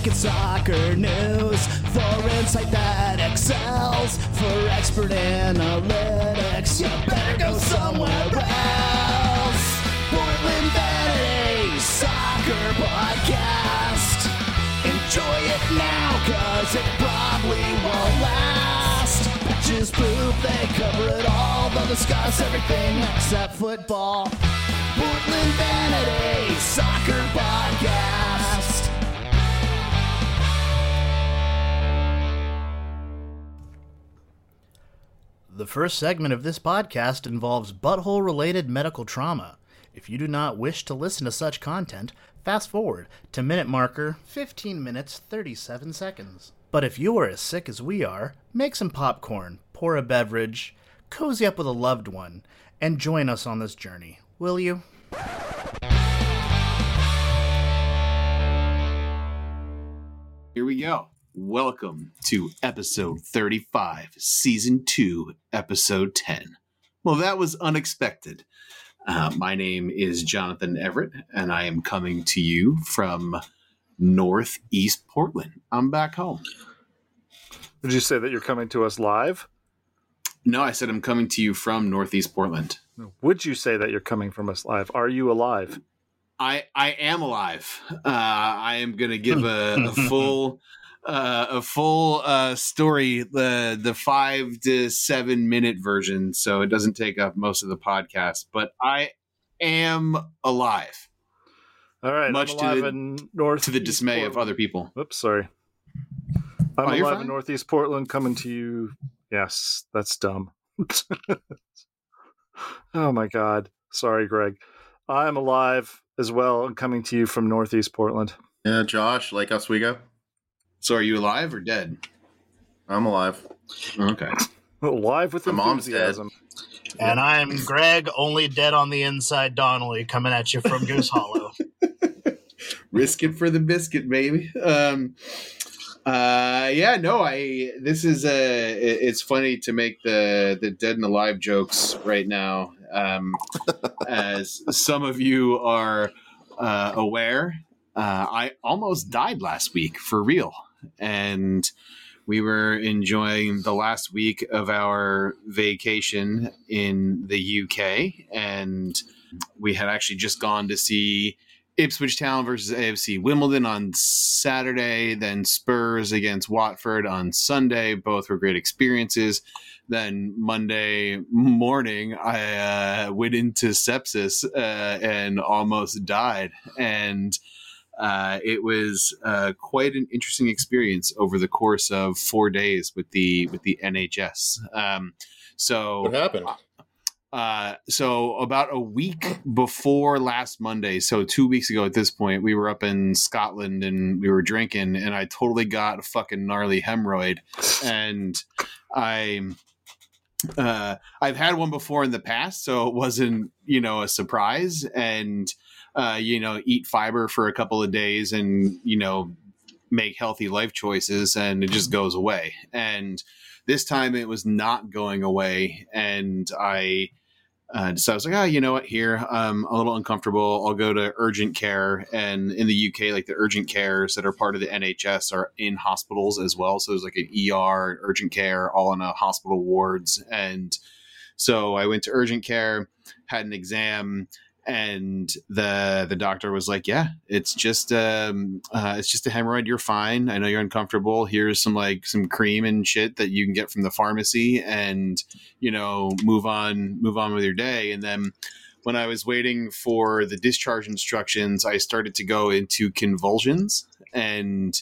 breaking soccer news for insight that excels. For expert analytics, you better go somewhere else. Portland Vanity Soccer Podcast. Enjoy it now, cause it probably won't last. Bitches poop, they cover it all. They'll discuss everything except football. Portland Vanity Soccer Podcast. The first segment of this podcast involves butthole related medical trauma. If you do not wish to listen to such content, fast forward to minute marker 15 minutes 37 seconds. But if you are as sick as we are, make some popcorn, pour a beverage, cozy up with a loved one, and join us on this journey, will you? Here we go. Welcome to episode 35, season 2, episode 10. Well, that was unexpected. Uh, my name is Jonathan Everett, and I am coming to you from Northeast Portland. I'm back home. Did you say that you're coming to us live? No, I said I'm coming to you from Northeast Portland. Would you say that you're coming from us live? Are you alive? I I am alive. Uh, I am going to give a, a full uh, a full uh, story, the the five to seven minute version, so it doesn't take up most of the podcast. But I am alive, All right. Much I'm to the- in North to the dismay of other people. Oops, sorry. I'm Oh, alive in Northeast Portland, coming to you. Yes, that's dumb. oh my god. Sorry, Greg. I'm alive as well and coming to you from Northeast Portland. Yeah, Josh, Lake Oswego. So, are you alive or dead? I'm alive. Okay. Alive with My mom's dead. enthusiasm. And I'm Greg, only dead on the inside, Donnelly, coming at you from Goose Hollow. risk it for the biscuit, baby. Um, uh, yeah, no, I. This is a. it- It's funny to make the the dead and alive jokes right now, um, as some of you are uh, aware. Uh, I almost died last week for real, and we were enjoying the last week of our vacation in the UK, and we had actually just gone to see Ipswich Town versus AFC Wimbledon on Saturday, then Spurs against Watford on Sunday. Both were great experiences. Then Monday morning, I uh, went into sepsis uh, and almost died. And uh, it was uh, quite an interesting experience over the course of four days with the with the NHS. Um, so What happened? uh, so about a week before last Monday, so two weeks ago at this point, we were up in Scotland and we were drinking, and I totally got a fucking gnarly hemorrhoid, and I. Uh, I've had one before in the past, so it wasn't, you know, a surprise. And, uh, you know, eat fiber for a couple of days and, you know, make healthy life choices and it just goes away. And this time it was not going away. And I, uh, so I was like, oh, you know what? Here, I'm a little uncomfortable. I'll go to urgent care. And in the UK, like the urgent cares that are part of the NHS are in hospitals as well. So there's like an ER, urgent care, all in a hospital wards. And so I went to urgent care, had an exam, and the the doctor was like, "Yeah, it's just um, uh, it's just a hemorrhoid. You're fine. I know you're uncomfortable. Here's some like some cream and shit that you can get from the pharmacy, and you know, move on, move on with your day." And then when I was waiting for the discharge instructions, I started to go into convulsions and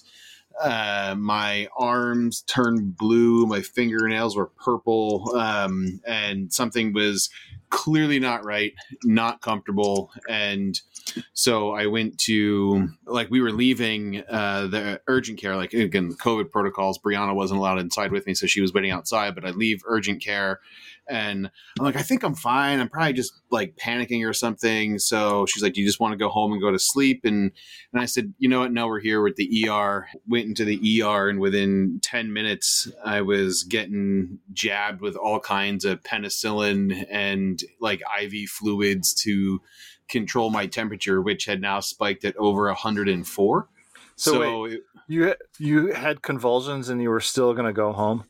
uh, my arms turned blue, my fingernails were purple, um, and something was clearly not right, not comfortable. And so I went to, like, we were leaving uh, the urgent care, like, again, COVID protocols. Brianna wasn't allowed inside with me, so she was waiting outside, but I leave urgent care. And I'm like, I think I'm fine. I'm probably just like panicking or something. So she's like, Do you just want to go home and go to sleep? And and I said, you know what? No, we're here with the ER. Went into the ER, and within 10 minutes, I was getting jabbed with all kinds of penicillin and like IV fluids to control my temperature, which had now spiked at over 104. So, So, wait, it- you you had convulsions and you were still going to go home.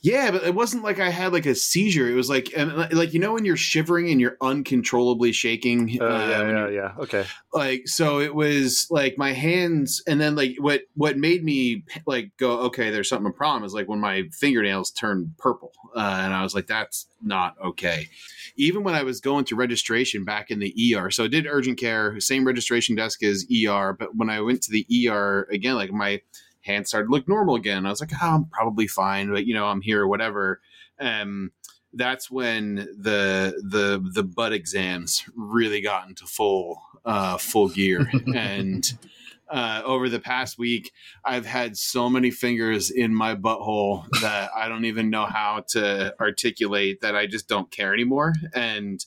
Yeah, but it wasn't like I had like a seizure. It was like, and like you know when you're shivering and you're uncontrollably shaking. Yeah, uh, when yeah, yeah. Okay. like so it was like my hands and then like what what made me like go okay there's something a problem is like when my fingernails turned purple uh, and i was like that's not okay even when i was going to registration back in the er so i did urgent care same registration desk as er but when i went to the er again like my hands started to look normal again. I was like oh, i'm probably fine but you know i'm here whatever. Um that's when the the the butt exams really got into full uh, full gear. And uh, over the past week i've had so many fingers in my butthole that i don't even know how to articulate that i just don't care anymore. And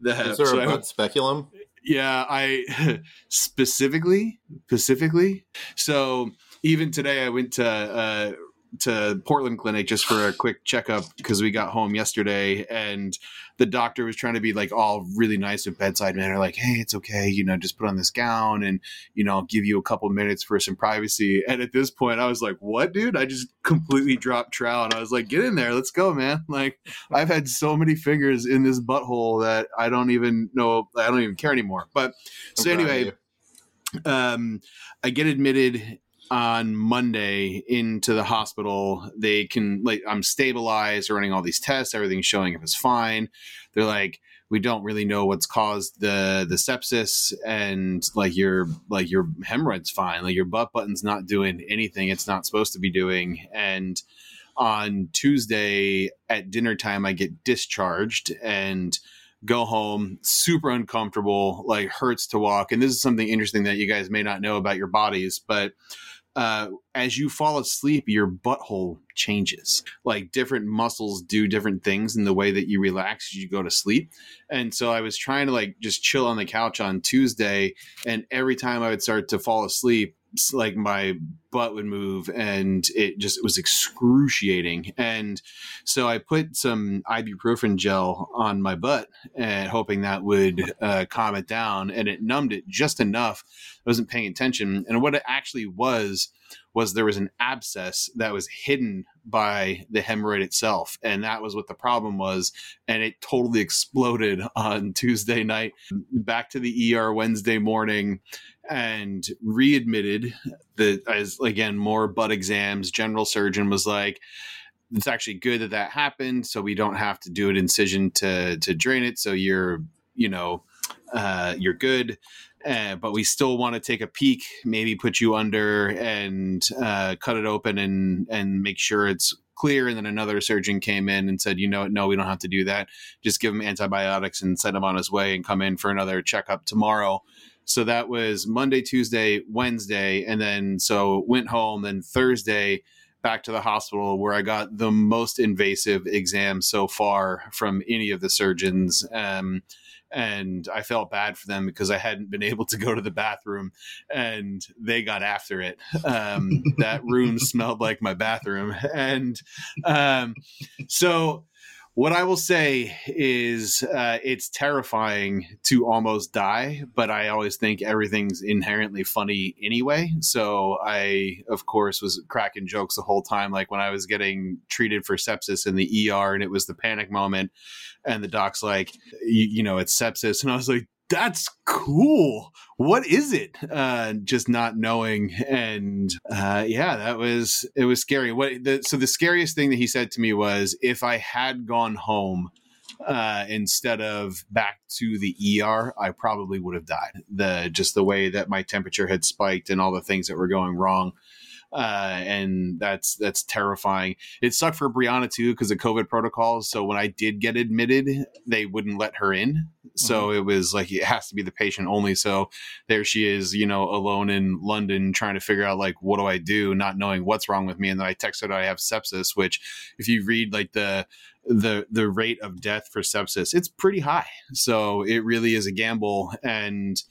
the Is there so a I- butt speculum? Yeah, I specifically, specifically. So even today, I went to uh, to Portland Clinic just for a quick checkup because we got home yesterday, and the doctor was trying to be like all really nice with bedside manner, like, "Hey, it's okay, you know, just put on this gown, and you know, I'll give you a couple minutes for some privacy." And at this point, I was like, "What, dude?" I just completely dropped trowel, and I was like, "Get in there, let's go, man!" Like. I've had so many fingers in this butthole that I don't even know. I don't even care anymore. But so I'm proud of anyway, um, I get admitted on Monday into the hospital. They can like I'm stabilized, running all these tests, everything's showing up as fine. They're like, we don't really know what's caused the the sepsis and like your like your hemorrhoid's fine. Like your butt button's not doing anything it's not supposed to be doing. And on Tuesday at dinner time I get discharged and go home super uncomfortable like hurts to walk and this is something interesting that you guys may not know about your bodies but uh, as you fall asleep your butthole changes. Like different muscles do different things in the way that you relax as you go to sleep. And so i was trying to like just chill on the couch on tuesday and every time i would start to fall asleep like my butt would move and it just it was excruciating. And so i put some ibuprofen gel on my butt and hoping that would uh, calm it down and it numbed it just enough. I wasn't paying attention and what it actually was was there was an abscess that was hidden by the hemorrhoid itself and that was what the problem was and it totally exploded on tuesday night. Back to the er wednesday morning and readmitted the as again more butt exams. General surgeon was like it's actually good that that happened so we don't have to do an incision to to drain it so you're you know uh, you're good. Uh, but we still want to take a peek maybe put you under and uh, cut it open and and make sure it's clear. And then another surgeon came in and said you know no we don't have to do that. Just give him antibiotics and send him on his way and come in for another checkup tomorrow so that was monday tuesday wednesday and then so went home then thursday back to the hospital where I got the most invasive exam so far from any of the surgeons. Um, and I felt bad for them because I hadn't been able to go to the bathroom and they got after it. Um, that room smelled like my bathroom. And um, so, what I will say is uh, it's terrifying to almost die, but I always think everything's inherently funny anyway. So I, of course, was cracking jokes the whole time. Like when I was getting treated for sepsis in the ER and it was the panic moment, and the doc's like, you, you know, it's sepsis. And I was like, that's cool. What is it? Uh, just not knowing, and uh, yeah, that was it was scary. What the, so the scariest thing that he said to me was, if I had gone home uh, instead of back to the ER, I probably would have died. The just the way that my temperature had spiked and all the things that were going wrong. Uh, and that's that's terrifying. It sucked for Brianna too because of COVID protocols. So when I did get admitted, they wouldn't let her in. So it was like it has to be the patient only. So there she is, you know, alone in London trying to figure out like what do I do, not knowing what's wrong with me. And then I texted her I have sepsis, which if you read like the the the rate of death for sepsis, it's pretty high. So it really is a gamble and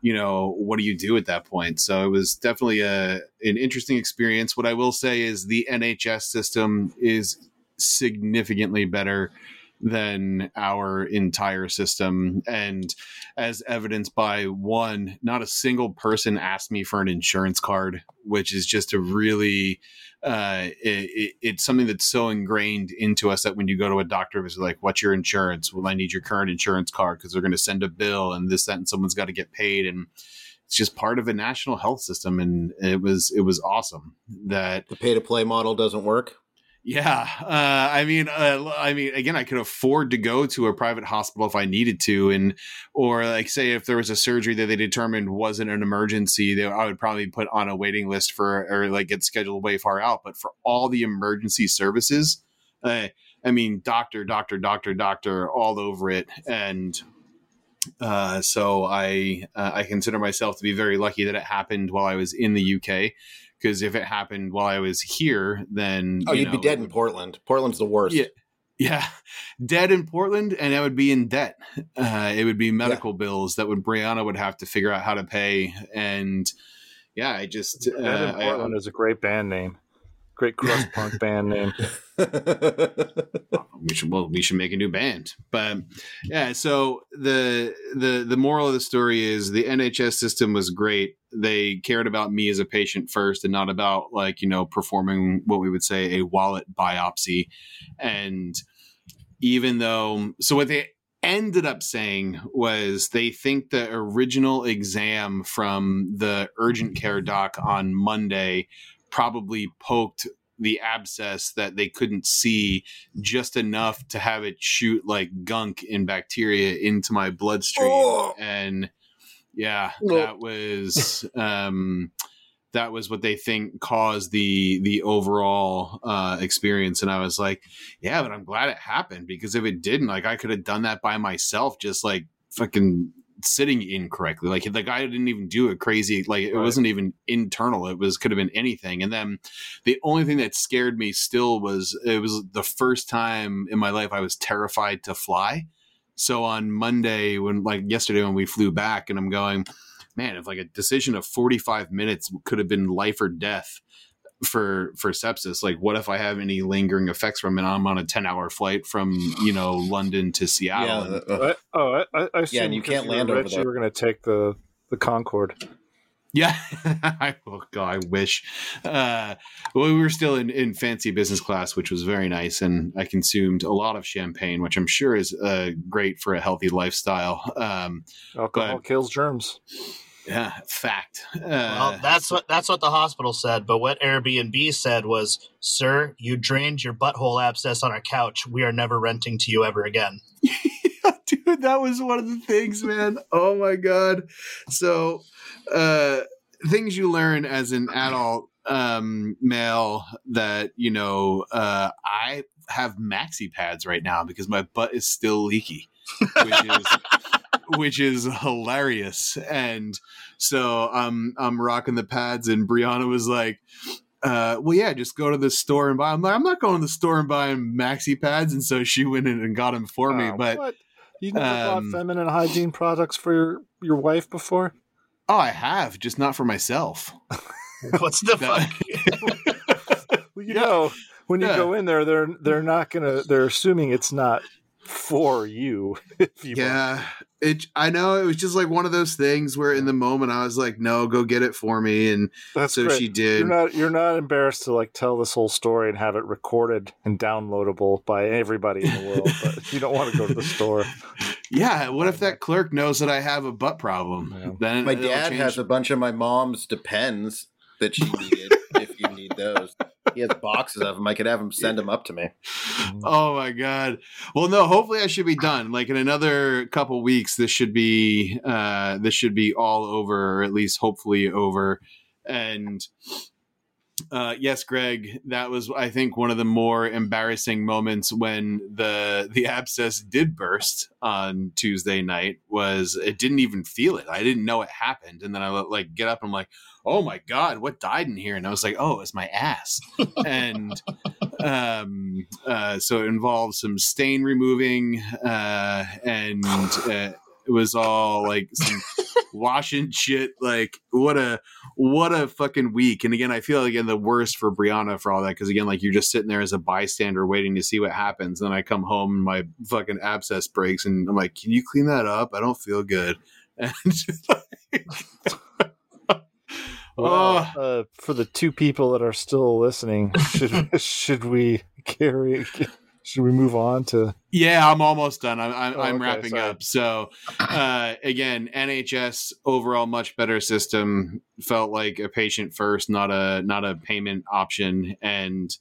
you know what do you do at that point so it was definitely a an interesting experience what i will say is the nhs system is significantly better than our entire system. And as evidenced by one, not a single person asked me for an insurance card, which is just a really, uh, it, it, it's something that's so ingrained into us that when you go to a doctor, it's like, what's your insurance? Well, I need your current insurance card because they're going to send a bill and this, that, and someone's got to get paid. And it's just part of a national health system. And it was, it was awesome that The pay to play model doesn't work. Yeah, uh, I mean, uh, I mean, again, I could afford to go to a private hospital if I needed to, and or like say if there was a surgery that they determined wasn't an emergency, they, I would probably put on a waiting list for or like get scheduled way far out. But for all the emergency services, uh, I mean, doctor, doctor, doctor, doctor, all over it, and uh, so I uh, I consider myself to be very lucky that it happened while I was in the UK. Because if it happened while I was here, then Oh, you you'd be dead in Portland. Portland's the worst. Yeah. Yeah, dead in Portland, and I would be in debt. Uh, it would be medical bills that would Brianna would have to figure out how to pay, and yeah, I just uh, Dead in I- Portland is a great band name. Great crust punk band name. we should well we should make a new band. But yeah so the the the moral of the story is the nhs system was great. They cared about me as a patient first and not about like you know performing what we would say a wallet biopsy. And even though so what they ended up saying was they think the original exam from the urgent care doc on monday probably poked the abscess that they couldn't see just enough to have it shoot like gunk and bacteria into my bloodstream Oh. and yeah that was um that was what they think caused the the overall uh experience and i was like yeah but i'm glad it happened because if it didn't like i could have done that by myself just like fucking sitting incorrectly like the guy didn't even do it crazy like it Right. wasn't even internal it was could have been anything and then the only thing that scared me still was it was the first time in my life I was terrified to fly. So on Monday, when like yesterday when we flew back, and I'm going, man, if like a decision of 45 minutes could have been life or death for for sepsis, like what if I have any lingering effects from it? I'm on a 10 hour flight from you know London to Seattle. yeah. and- uh, What? Oh, I, I, I Yeah, and you can't were land over rich, there. You were going to take the the Concorde. Yeah, I, oh God, I wish. Uh, well, we were still in, in fancy business class, which was very nice, and I consumed a lot of champagne, which I'm sure is uh, great for a healthy lifestyle. Um, Alcohol But- kills germs. Yeah, fact. Uh, Well, that's what that's what the hospital said. But what Airbnb said was, "Sir, you drained your butthole abscess on our couch. We are never renting to you ever again." dude that was one of the things man oh my god so uh things you learn as an adult um male that you know uh i have maxi pads right now because my butt is still leaky which is which is hilarious and so um i'm rocking the pads and brianna was like uh, well, yeah, just go to the store and buy. I'm like, I'm not going to the store and buying maxi pads, and so she went in and got them for me. Oh, But what? You never um, bought feminine hygiene products for your, your wife before? Oh, I have, just not for myself. What's the That- fuck? Well, you Yeah. know, when you Yeah. go in there, they're they're not gonna. They're assuming it's not for you. If you yeah, it. I know it was just like one of those things where in the moment I was like, "No, go get it for me," and that's so great. she did. You're not you're not embarrassed to like tell this whole story and have it recorded and downloadable by everybody in the world, but you don't want to go to the store. yeah, what if that clerk knows that I have a butt problem? Yeah. Then My dad change- has a bunch of my mom's Depends that she needed. if you need those, he has boxes of them. I could have him send them up to me. Oh my god. Well, no. Hopefully, I should be done. Like in another couple weeks, this should be uh, this should be all over, or at least hopefully over. And uh, yes, Greg, that was I think one of the more embarrassing moments when the the abscess did burst on Tuesday night. Was it didn't even feel it? I didn't know it happened, and then I like get up and I'm like, oh my god, what died in here? And I was like, oh, it's my ass, and um, uh, so it involves some stain removing uh, and uh, It was all like some washing shit. Like what a what a fucking week. And again, I feel again the worst for Brianna for all that because again, like you're just sitting there as a bystander waiting to see what happens. And then I come home and my fucking abscess breaks, and I'm like, "Can you clean that up? I don't feel good." And just like, Well, oh, uh, for the two people that are still listening, should should we carry? Should we move on to? Yeah, I'm almost done. I'm I'm, Oh, I'm okay, wrapping sorry. up. So, uh, again, NHS overall much better system. Felt like a patient first, not a not a payment option, and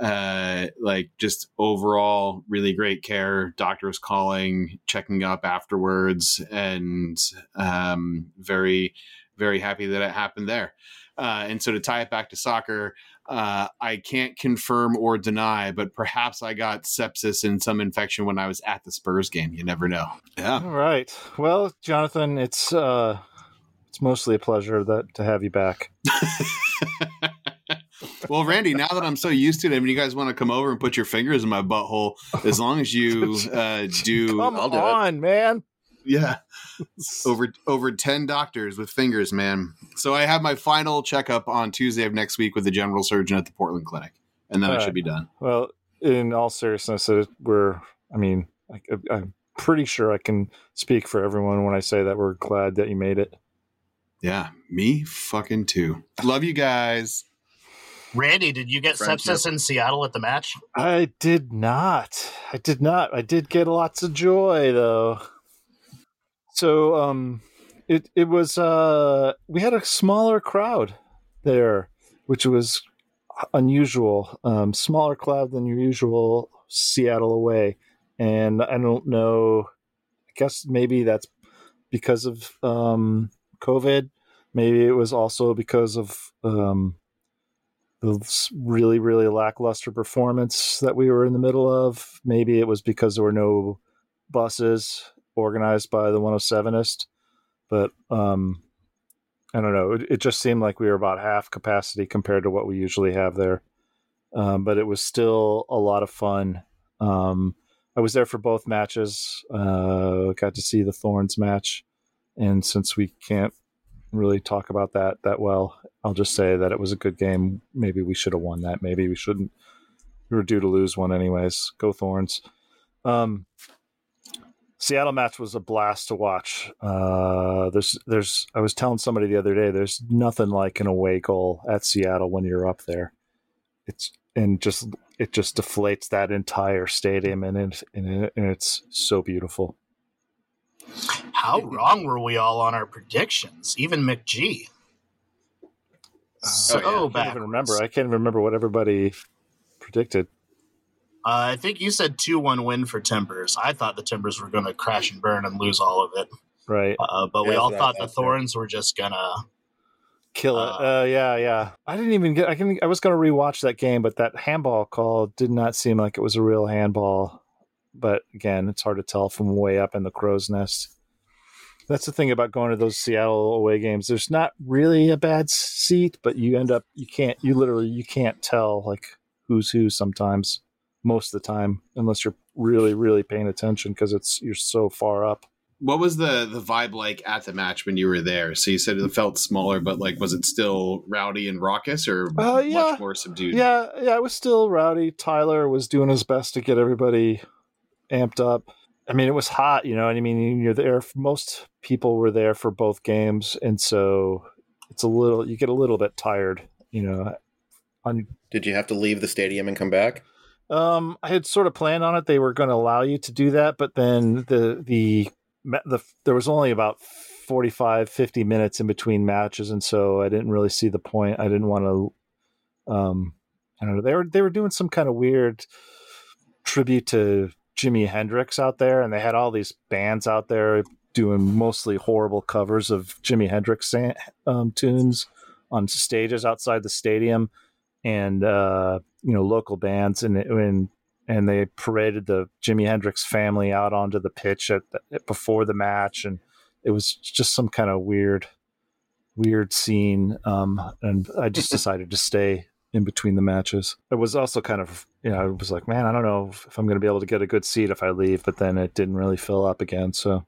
uh, like just overall really great care. Doctors calling, checking up afterwards, and um, very very happy that it happened there. Uh, and so to tie it back to soccer, uh, I can't confirm or deny, but perhaps I got sepsis and some infection when I was at the Spurs game. You never know. Yeah. All right. Well, Jonathan, it's uh, it's mostly a pleasure that to have you back. well, Randy, now that I'm so used to it, I mean, you guys want to come over and put your fingers in my butthole as long as you uh, do. Come I'll do it. on, man. Yeah. over over 10 doctors with fingers, man. So I have my final checkup on Tuesday of next week with the general surgeon at the Portland Clinic, and then I should right. be done. Well, in all seriousness, we're. I mean, I, I'm pretty sure I can speak for everyone when I say that we're glad that you made it. Yeah, me fucking too. Love you guys. Randy, did you get Friendship. sepsis in Seattle at the match? I did not. I did not. I did get lots of joy though. So um it it was uh we had a smaller crowd there, which was unusual. Um smaller crowd than your usual Seattle away. And I don't know I guess maybe that's because of um COVID. Maybe it was also because of um the really really lackluster performance that we were in the middle of maybe it was because there were no buses organized by the 107ist but um i don't know it, it just seemed like we were about half capacity compared to what we usually have there um, but it was still a lot of fun um i was there for both matches uh got to see the thorns match and since we can't really talk about that that well I'll just say that it was a good game. Maybe we should have won that. Maybe we shouldn't. We were due to lose one anyways. Go Thorns. Um, Seattle match was a blast to watch. Uh, there's, there's. I was telling somebody the other day. There's nothing like an away goal at Seattle when you're up there. It's and just it just deflates that entire stadium, and it, and, it, and it's so beautiful. How wrong were we all on our predictions? Even McGee. So yeah. I can't even remember. I can't even remember what everybody predicted. Uh, I think you said 2 1 win for Timbers. I thought the Timbers were going to crash and burn and lose all of it. Right. Uh, but we all that's what I thought the thought, too. Thorns were just going to. kill it. Uh, Uh, yeah, yeah. I didn't even get. I can. I was going to rewatch that game, but that handball call did not seem like it was a real handball. But again, it's hard to tell from way up in the crow's nest. That's the thing about going to those Seattle away games. There's not really a bad seat, but you end up you can't. You literally you can't tell like who's who sometimes. Most of the time, unless you're really really paying attention because it's you're so far up. What was the the vibe like at the match when you were there? So you said it felt smaller, but like was it still rowdy and raucous or Uh, yeah. much more subdued? Yeah, yeah, it was still rowdy. Tyler was doing his best to get everybody amped up. I mean, it was hot, you know. what I mean, you're there. Most people were there for both games, and so it's a little. You get a little bit tired, you know. On Did you have to leave the stadium and come back? Um, I had sort of planned on it. They were going to allow you to do that, but then the the the there was only about 45 50 minutes in between matches and so I didn't really see the point. I didn't want to um I don't know. They were they were doing some kind of weird tribute to Jimi Hendrix out there and they had all these bands out there doing mostly horrible covers of Jimi Hendrix um, tunes on stages outside the stadium and uh you know local bands and and and they paraded the Jimi Hendrix family out onto the pitch at, at before the match and it was just some kind of weird weird scene um and I just decided to stay in between the matches. It was also kind of you know I was like man I don't know if I'm going to be able to get a good seat if I leave but then it didn't really fill up again so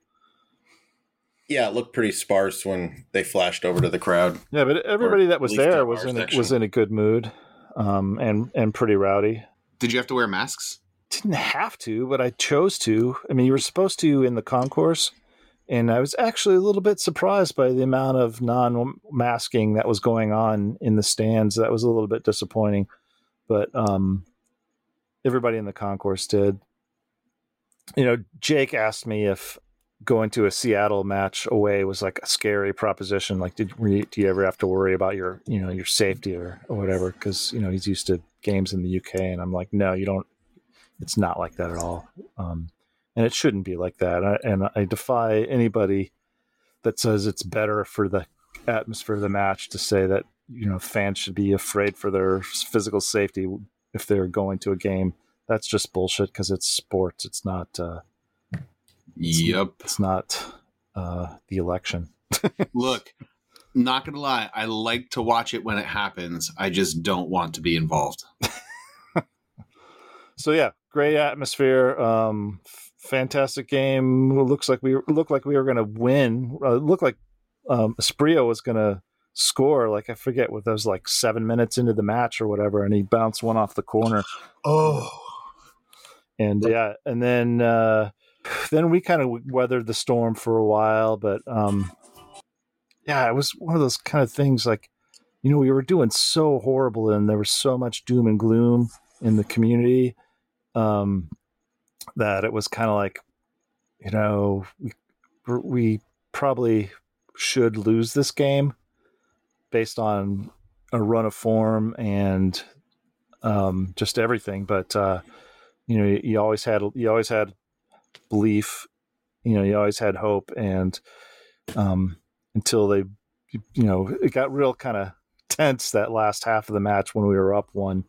Yeah, it looked pretty sparse when they flashed over to the crowd. Yeah, but everybody that was there was our in a, was in a good mood, um, and and pretty rowdy. Did you have to wear masks? Didn't have to, but I chose to. I mean, you were supposed to in the concourse, and I was actually a little bit surprised by the amount of non-masking that was going on in the stands. That was a little bit disappointing, but um, everybody in the concourse did. You know, Jake asked me if going to a Seattle match away was like a scary proposition. Like, did do you ever have to worry about your you know your safety or, or whatever? Because you know he's used to games in the UK, and I'm like, no, you don't. It's not like that at all, um, and it shouldn't be like that. I, and I defy anybody that says it's better for the atmosphere of the match to say that you know fans should be afraid for their physical safety if they're going to a game. That's just bullshit because it's sports. It's not. Uh, Yep. it's not uh, the election. Look, not gonna lie, I like to watch it when it happens. I just don't want to be involved. So yeah, great atmosphere. Um, fantastic game. It looks like we looked like we were going to win. Uh, looked like um, Asprilla was going to score. Like I forget what that was like seven minutes into the match or whatever, and he bounced one off the corner. Oh, And yeah, and then uh, then we kind of weathered the storm for a while, but um, yeah, it was one of those kind of things like you know we were doing so horrible and there was so much doom and gloom in the community um, that it was kind of like you know we we probably should lose this game based on a run of form and um, just everything, but. Uh, you know, you, you always had you always had belief, you know, you always had hope, and um, until they, you know, it got real kind of tense that last half of the match when we were up one,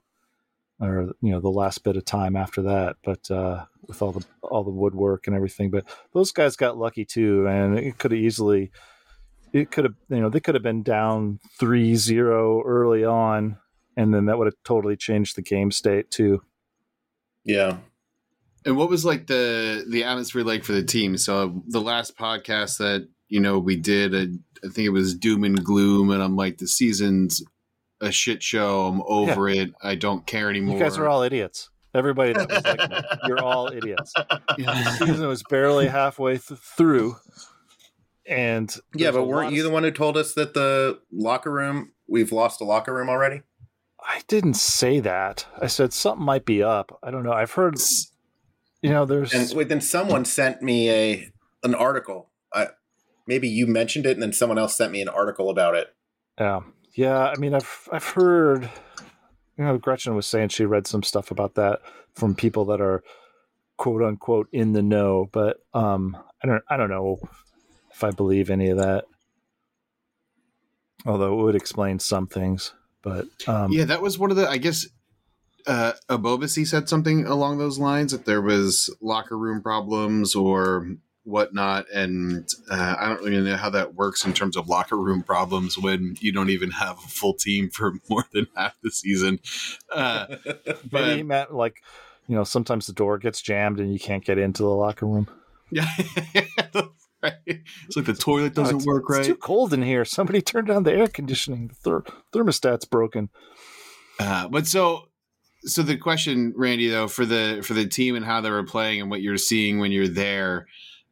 or you know, the last bit of time after that. But uh, with all the all the woodwork and everything, but those guys got lucky too, and it could have easily, it could have, you know, they could have been down 3-0 early on, and then that would have totally changed the game state too. yeah. And what was like the the atmosphere like for the team? So the last podcast that you know we did, I, I think it was doom and gloom, and I'm like, the season's a shit show. I'm over it. I don't care anymore. You guys are all idiots. Everybody that was like, me, you're all idiots. The season was barely halfway th- through, and Yeah, but weren't you of- the one who told us that the locker room we've lost a locker room already? I didn't say that. I said something might be up. I don't know. I've heard, you know, there's And then someone sent me a an article. I maybe you mentioned it, and then someone else sent me an article about it. yeah, yeah. I mean, I've I've heard, you know, Gretchen was saying she read some stuff about that from people that are quote unquote in the know, but um, I don't I don't know if I believe any of that. Although it would explain some things, but um, Yeah, that was one of the. I guess uh, Ebobisse said something along those lines that there was locker room problems or whatnot, and uh, I don't really know how that works in terms of locker room problems when you don't even have a full team for more than half the season. Uh, he but meant like, you know, sometimes the door gets jammed and you can't get into the locker room. yeah, right. It's like the toilet Oh, doesn't it's- work It's right. too cold in here. Somebody turned down the air conditioning. The ther- thermostat's broken. Uh, but so so the question, Randy, though, for the for the team and how they were playing and what you're seeing when you're there,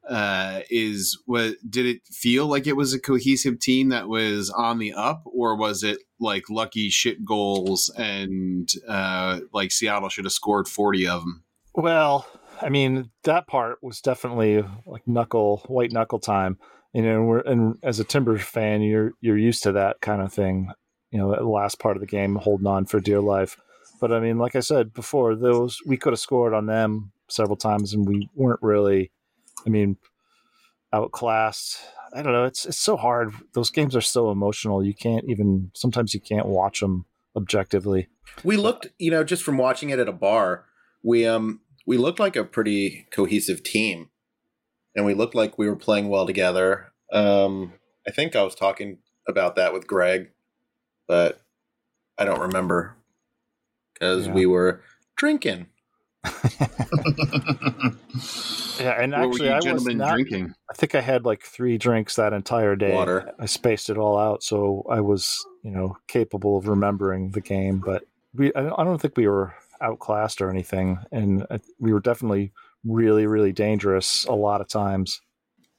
uh, is what did it feel like it was a cohesive team that was on the up, or was it like lucky shit goals and uh, like Seattle should have scored forty of them? Well, I mean, that part was definitely like knuckle, white knuckle time. You know, and we're and as a Timbers fan, you're you're used to that kind of thing. You know, the last part of the game, holding on for dear life. But I mean, like I said before, those we could have scored on them several times, and we weren't really. I mean, outclassed. I don't know. It's it's so hard. Those games are so emotional. You can't even sometimes you can't watch them objectively. We looked, you know, just from watching it at a bar, we um we looked like a pretty cohesive team, and we looked like we were playing well together. Um, I think I was talking about that with Greg, but I don't remember because Yeah. we were drinking. Yeah, and What actually, I was gentlemen not. drinking? I think I had like three drinks that entire day. Water. I spaced it all out, so I was, you know, capable of remembering the game. But we, I don't, think we were outclassed or anything, and we were definitely really, really dangerous a lot of times.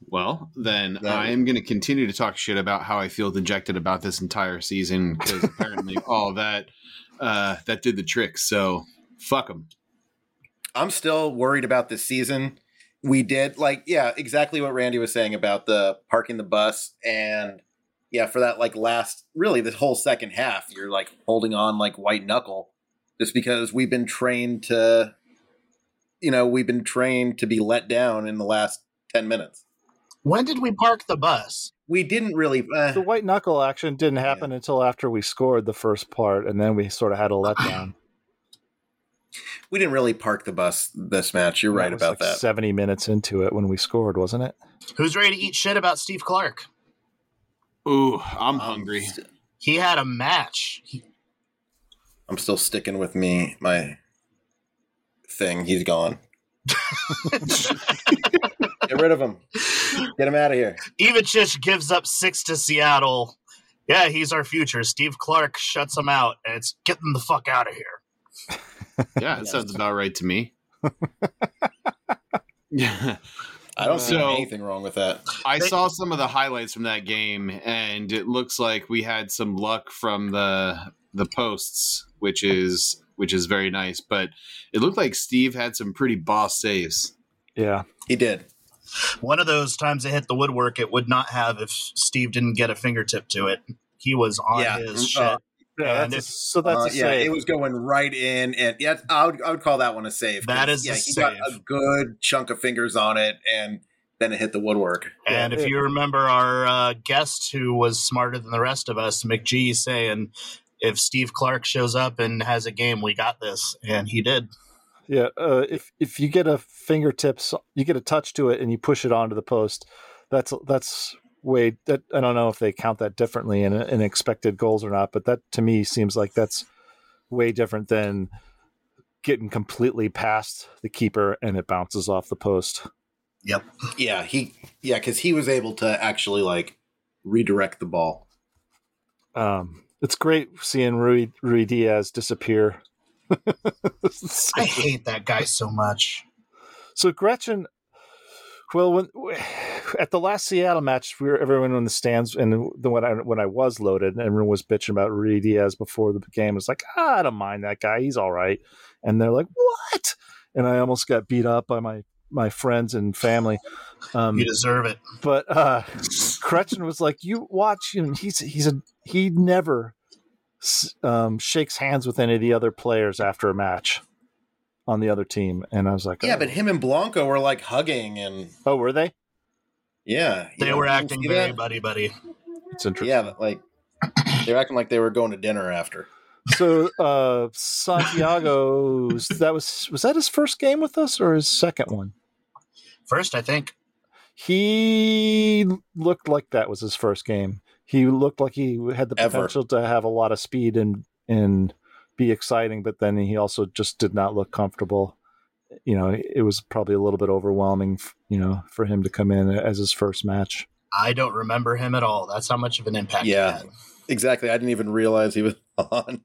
Well, then That- I am going to continue to talk shit about how I feel dejected about this entire season because apparently all that uh, that did the trick. So fuck them. I'm still worried about this season. We did like yeah, exactly what Randy was saying about the parking the bus and yeah, for that like last really this whole second half, you're like holding on like white knuckle just because we've been trained to you know, we've been trained to be let down in the last 10 minutes. When did we park the bus? We didn't really uh, The white knuckle action didn't happen until after we scored the first part, and then we sort of had a letdown. we didn't really park the bus this match. You're right That was about like that. Seventy minutes into it when we scored, wasn't it? Who's ready to eat shit about Steve Clark? Ooh, I'm Um, hungry. He had a match. He- I'm still sticking with me my thing. He's gone. Get rid of him. Get him out of here. Ivacic gives up six to Seattle. Yeah, he's our future. Steve Clark shuts him out, and it's get them the fuck out of here. Yeah, it sounds about right to me. Yeah. I don't see So- anything wrong with that. I saw some of the highlights from that game, and it looks like we had some luck from the the posts, which is which is very nice. But it looked like Steve had some pretty boss saves. Yeah. He did. One of those times it hit the woodwork, it would not have if Steve didn't get a fingertip to it. He was on Yeah. his Uh, shit. Yeah, And that's a- so that's Uh, a yeah, it was going right in, and yeah, I would, I would call that one a save. That is is yeah, a he got a good chunk of fingers on it, and then it hit the woodwork. And Yeah, if you remember our uh, guest who was smarter than the rest of us, McGee, saying, if Steve Clark shows up and has a game, we got this. And he did. Yeah, uh, if if you get a fingertips, you get a touch to it, and you push it onto the post. That's that's way that I don't know if they count that differently in, in expected goals or not, but that to me seems like that's way different than getting completely past the keeper and it bounces off the post. Yep. Yeah, he yeah, because he was able to actually like redirect the ball. Um, it's great seeing Rui, Ruidiaz disappear. I hate that guy so much. So Gretchen, well, when at the last Seattle match, we were everyone in the stands, and the, when I when I was loaded, everyone was bitching about Ruidiaz before the game. It's like ah, I don't mind that guy; he's all right. And they're like, what? And I almost got beat up by my my friends and family. Um, You deserve it. but uh Gretchen was like, "You watch him. He's he's a he never um, shakes hands with any of the other players after a match on the other team." And I was like, Yeah, oh. but him and Blanco were like hugging, and oh, were they? yeah, They know, were acting very that? buddy buddy. It's interesting. Yeah, but, like they're acting like they were going to dinner after. So uh Santiago's that was was that his first game with us or his second one? First, I think. He looked like that was his first game. He looked like he had the Ever. potential to have a lot of speed and and be exciting, but then he also just did not look comfortable. You know, it was probably a little bit overwhelming, you know, for him to come in as his first match. I don't remember him at all. That's how much of an impact he Yeah. had. Exactly. I didn't even realize he was on.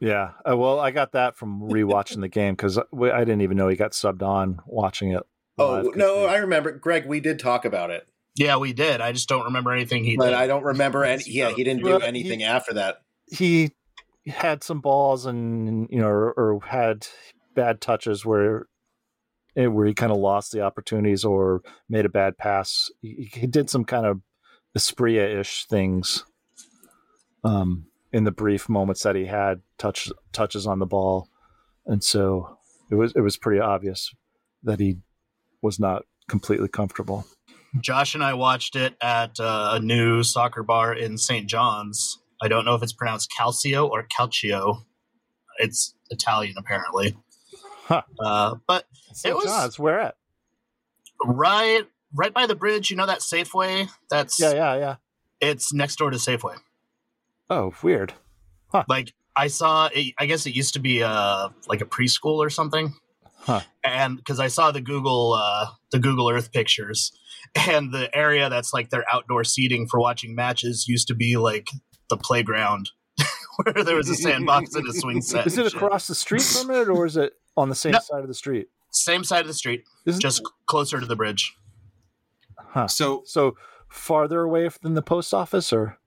Yeah, uh, well, I got that from rewatching the game because I didn't even know he got subbed on watching it. Oh no, we- I remember, Greg. We did talk about it, Yeah, we did. I just don't remember anything he but did. I don't remember any. Yeah, he didn't do anything he- after that. he had some balls and you know or, or had bad touches where where he kind of lost the opportunities or made a bad pass he, he did some kind of Asprilla-ish things um in the brief moments that he had touch touches on the ball and so it was it was pretty obvious that he was not completely comfortable Josh and I watched it at uh, a new soccer bar in St. John's. I don't know if it's pronounced Calcio or Calcio. It's Italian, apparently. Huh. Uh, but St. was- John's where at right, right by the bridge, you know that Safeway. That's yeah yeah yeah it's next door to Safeway. oh weird Like I saw. It, I guess it used to be uh like a preschool or something. Huh. And because I saw the Google uh, the Google Earth pictures, and the area that's like their outdoor seating for watching matches used to be like the playground where there was a sandbox and a swing set. Is it across the street from it, or is it on the same No. side of the street? Same side of the street, Isn't just c- closer to the bridge. huh. So so farther away than the post office, or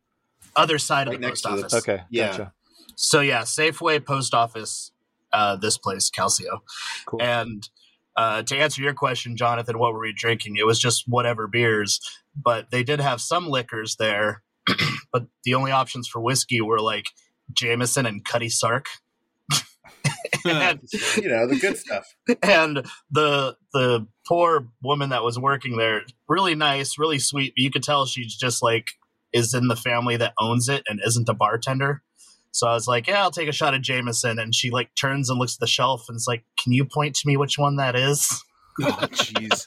Other side Right of the next post to the- office. okay, Yeah. gotcha. So yeah, Safeway, post office, uh, this place, Calcio. Cool. And uh, to answer your question, Jonathan, what were we drinking? It was just whatever beers, but they did have some liquors there. but the only options for whiskey were like Jameson and Cutty Sark. and, You know, the good stuff. and the the poor woman that was working there, really nice, really sweet, but you could tell she's just like is in the family that owns it and isn't a bartender. So I was like, yeah, I'll take a shot at Jameson. And she like turns and looks at the shelf and is like, can you point to me which one that is? oh jeez.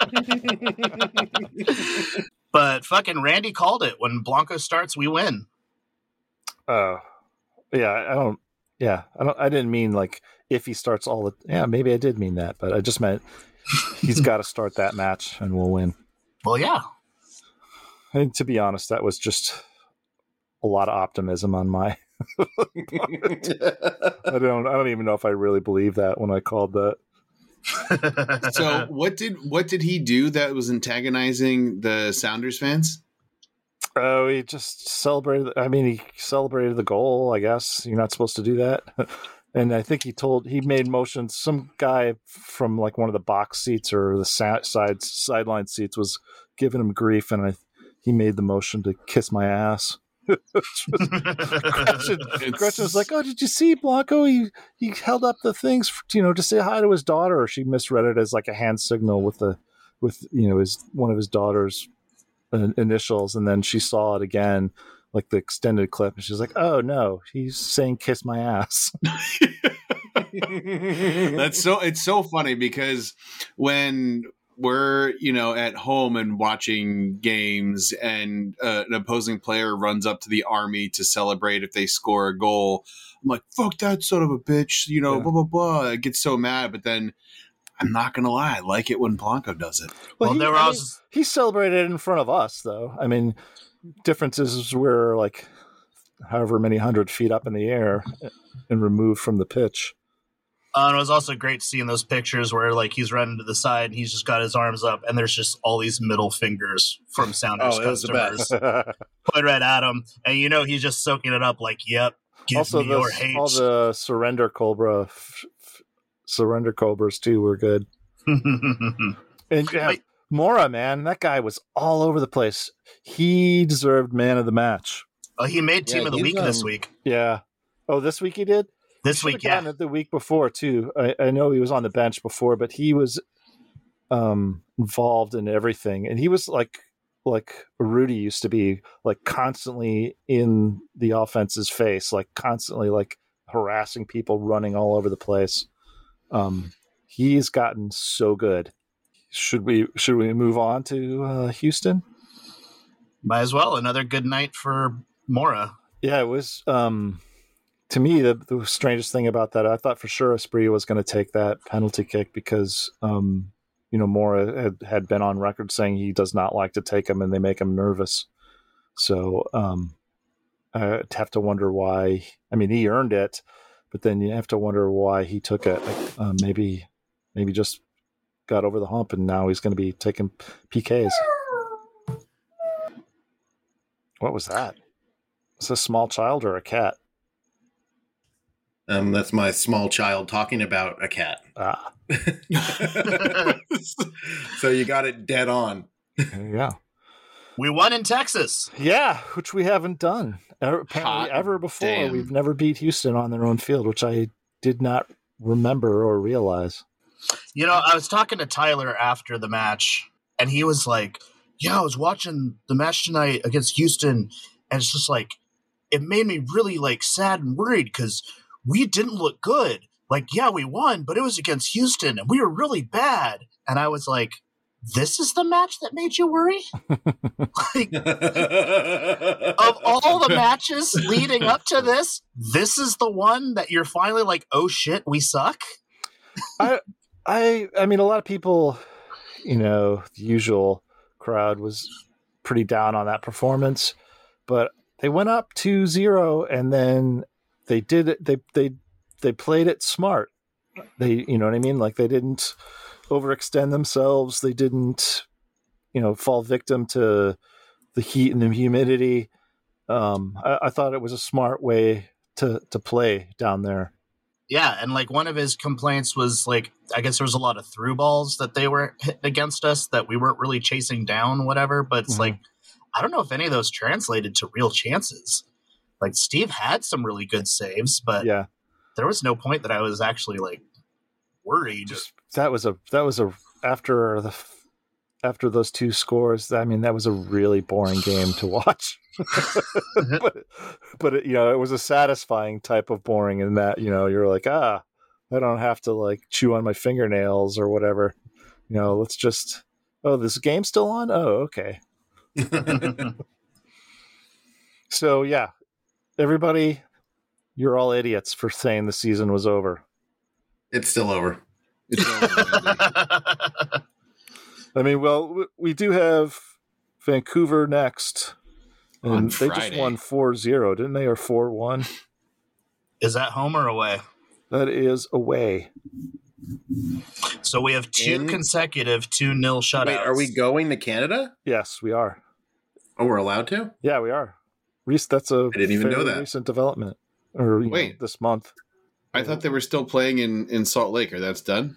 But fucking Randy called it. When Blanco starts, we win. Oh, yeah. I don't. Yeah, I don't. I didn't mean like if he starts all the. Yeah, maybe I did mean that, but I just meant he's got to start that match and we'll win. Well, yeah. And to be honest, that was just a lot of optimism on my. I don't. I don't even know if I really believe that when I called that. So what did what did he do that was antagonizing the Sounders fans? Oh, he just celebrated. I mean, he celebrated the goal. I guess you're not supposed to do that. And I think he told he made motions. Some guy from like one of the box seats or the sa- side sideline seats was giving him grief, and I he made the motion to kiss my ass. Gretchen, Gretchen was like, "Oh, did you see Blanco? He he held up the things, for, you know, to say hi to his daughter." She misread it as like a hand signal with the with you know his one of his daughter's uh, initials, and then she saw it again, like the extended clip, and she's like, "Oh no, he's saying kiss my ass." That's so it's so funny because when we're you know at home and watching games and uh, an opposing player runs up to the army to celebrate if they score a goal i'm like fuck that son of a bitch you know Yeah. blah blah blah i get so mad but then i'm not gonna lie i like it when blanco does it Well, he, there were I mean, he celebrated in front of us, though. I mean, differences is we're like however many hundred feet up in the air and removed from the pitch. Uh, and it was also great seeing those pictures where like he's running to the side and he's just got his arms up and there's just all these middle fingers from Sounders Oh, it was the customers best. point right at him, and you know he's just soaking it up like, "Yep, give also, me the, your hate." all the surrender cobra, f- f- surrender cobras too were good. And yeah, Wait. Mora, man, that guy was all over the place. He deserved man of the match. oh, he made team Yeah, of the he's, week this um, week. Yeah. Oh, this week he did. This week, yeah. the week before too. I, I know he was on the bench before, but he was um, involved in everything, and he was like like Rudy used to be, like constantly in the offense's face, like constantly like harassing people, running all over the place. Um, he's gotten so good. Should we should we move on to uh, Houston? Might as well. Another good night for Mora. Yeah, it was. Um, to me, the, the strangest thing about that, I thought for sure Asprilla was going to take that penalty kick because, um, you know, Mora had, had been on record saying he does not like to take them and they make him nervous. So um, I have to wonder why. I mean, he earned it, but then you have to wonder why he took it. Like, uh, maybe, maybe just got over the hump and now he's going to be taking PKs. What was that? Is a small child or a cat? Um, that's my small child talking about a cat. Ah, so you got it dead on. yeah. We won in Texas. Yeah, which we haven't done ever, apparently Hot ever before. damn. We've never beat Houston on their own field, which I did not remember or realize. You know, I was talking to Tyler after the match, and he was like, "Yeah, I was watching the match tonight against Houston, and it's just like it made me really like sad and worried because we didn't look good. Like, yeah, we won, but it was against Houston, and we were really bad." And I was like, this is the match that made you worry? like, of all the matches leading up to this, this is the one that you're finally like, oh shit, we suck. I I I mean, a lot of people, you know, the usual crowd was pretty down on that performance, but they went up 2-0 and then they did it they they they played it smart. They you know what I mean? Like they didn't overextend themselves. They didn't you know fall victim to the heat and the humidity. Um, I, I thought it was a smart way to to play down there. Yeah, and like one of his complaints was like I guess there was a lot of through balls that they were hitting against us that we weren't really chasing down, whatever. But it's Mhm. like I don't know if any of those translated to real chances. Like Steve had some really good saves, but Yeah. there was no point that I was actually like worried. just that was a that was a after the after those two scores i mean that was a really boring game to watch but but it, you know it was a satisfying type of boring in that you know you're like ah i don't have to like chew on my fingernails or whatever you know let's just oh this game's still on oh okay so yeah everybody you're all idiots for saying the season was over it's still over. It's over, I mean, well, we do have Vancouver next. And On they just won 4 0, didn't they? Or 4 1? Is that home or away? That is away. So we have two In- consecutive two nil shutouts. Wait, are we going to Canada? Yes, we are. Oh, we're allowed to? Yeah, we are. Reese, that's a I didn't even know that. recent development. Or, you know, Wait. this month. I thought they were still playing in, in Salt Lake, or that's done.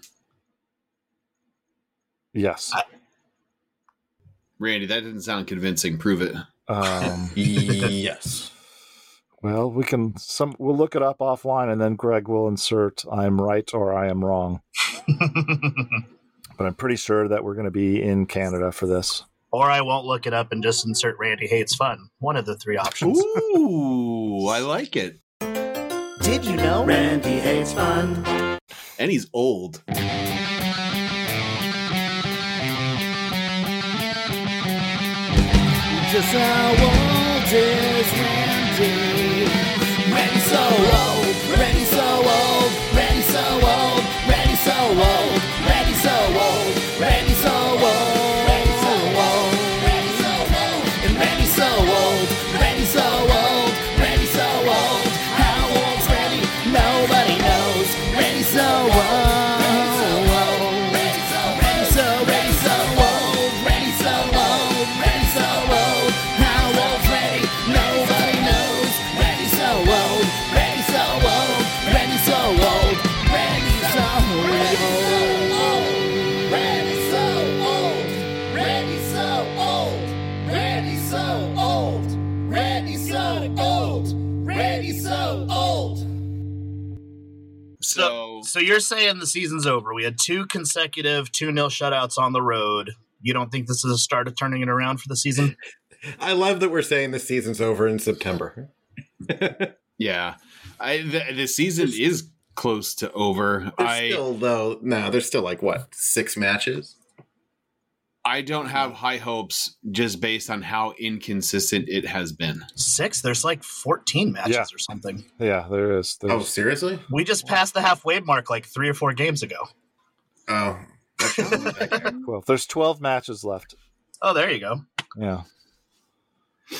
Yes. I- Randy, that didn't sound convincing. Prove it. Um, yes. well, we can, some, we'll look it up offline and then Greg will insert I'm right or I am wrong. But I'm pretty sure that we're going to be in Canada for this. Or I won't look it up and just insert Randy hates fun. One of the three options. Ooh, I like it. Did you know Randy hates fun? And he's old. Just how old is Randy? Randy away. So, So you're saying the season's over. We had two consecutive 2 0 shutouts on the road. You don't think this is a start of turning it around for the season? I love that we're saying the season's over in September. yeah, I the, the season is close to over. I still though no, there's still like what, six matches? I don't have high hopes just based on how inconsistent it has been. Six? There's like 14 matches Yeah. or something. Yeah, there is. Oh, seriously? We just passed the halfway mark like three or four games ago. Oh. Okay. well, there's 12 matches left. Oh, there you go. Yeah.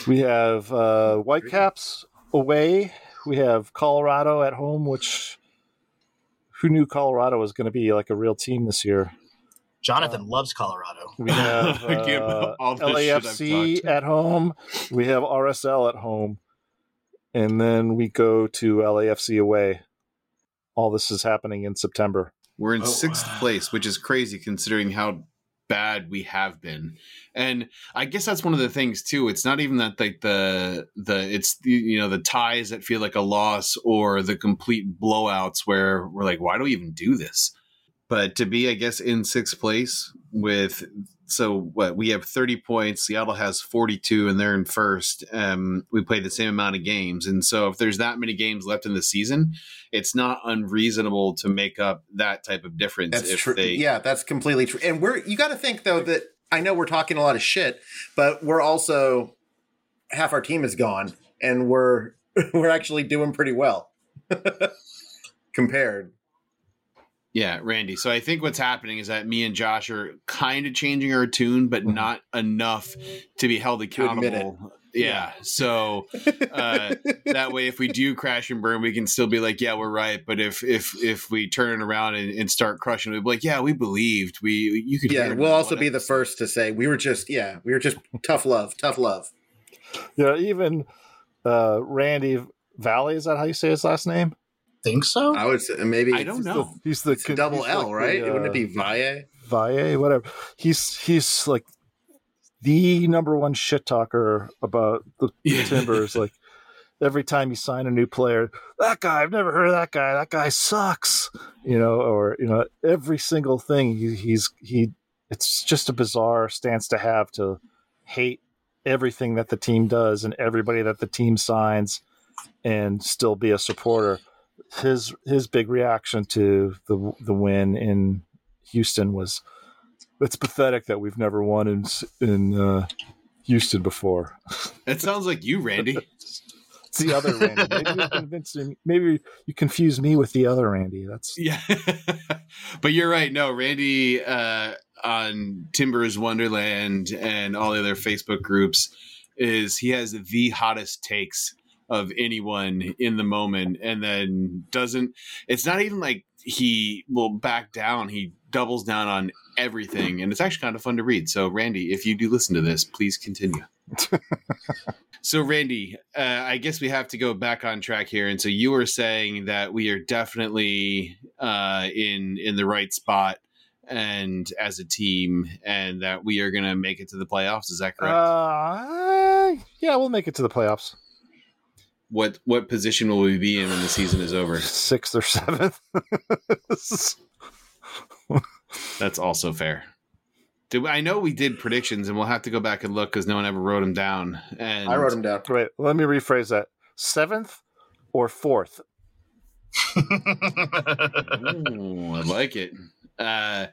We have uh, Whitecaps away. We have Colorado at home, which who knew Colorado was going to be like a real team this year? Jonathan loves Colorado. We have Give uh, all the LAFC at home. We have RSL at home. And then we go to LAFC away. All this is happening in September. We're in Oh, sixth place, which is crazy considering how bad we have been. And I guess that's one of the things too. It's not even that like the the it's you know the ties that feel like a loss or the complete blowouts where we're like, why do we even do this? But to be, I guess, in sixth place with so what we have 30 points seattle has 42 and they're in first um, we played the same amount of games and so if there's that many games left in the season it's not unreasonable to make up that type of difference That's if true. they Yeah, that's completely true. And we're you got to think though that I know we're talking a lot of shit, but we're also half our team is gone, and we're we're actually doing pretty well compared. Yeah, Randy. So I think what's happening is that me and Josh are kind of changing our tune, but Mhm. not enough to be held accountable. Yeah. So uh, that way, if we do crash and burn, we can still be like, "Yeah, we're right." But if if if we turn it around and, and start crushing, we'll be like, "Yeah, we believed. We you could." Yeah, we'll also be the first to say we were just yeah we were just tough love, tough love. Yeah, even uh, Randy Valley is that how you say his last name? Think so? I would say maybe I don't it's know. He's the It's double he's L, like right? the, Wouldn't it be uh, Valle? Valle, whatever. He's he's like the number one shit talker about the Timbers. like every time you sign a new player, that guy, I've never heard of that guy. That guy sucks. You know, or you know, every single thing he, he's he. It's just a bizarre stance to have to hate everything that the team does and everybody that the team signs, and still be a supporter. His his big reaction to the the win in Houston was it's pathetic that we've never won in in uh, Houston before. That sounds like you, Randy. It's the other Randy. Maybe you convinced me. Maybe you confuse me with the other Randy. That's Yeah, but you're right. No, Randy uh, on Timbers Wonderland and all the other Facebook groups is he has the hottest takes of anyone in the moment, and then doesn't. It's not even like he will back down. He doubles down on everything, and it's actually kind of fun to read. So, Randy, if you do listen to this, please continue. So, Randy, uh, I guess we have to go back on track here. And so, you were saying that we are definitely uh, in in the right spot, and as a team, and that we are going to make it to the playoffs. Is that correct? uh, yeah. We'll make it to the playoffs, what what position will we be in when the season is over? sixth or seventh. That's also fair. Did we, I know we did predictions, and we'll have to go back and look because no one ever wrote them down. And I wrote them down. Wait, let me rephrase that: seventh or fourth. Ooh, I like it. Uh,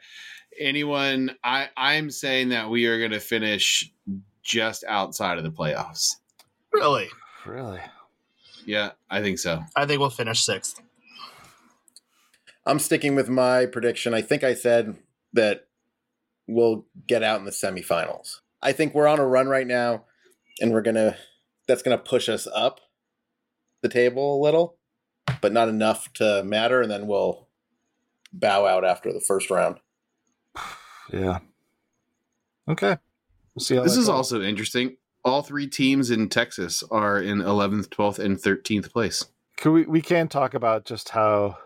anyone? I I'm saying that we are going to finish just outside of the playoffs. really? Really? Yeah, I think so. I think we'll finish sixth. I'm sticking with my prediction. I think I said that we'll get out in the semifinals. I think we're on a run right now, and we're gonna that's gonna push us up the table a little, but not enough to matter, and then we'll bow out after the first round. Yeah. Okay. We'll see how This is goes. also interesting. All three teams in Texas are in 11th, 12th, and 13th place. Can we we can talk about just how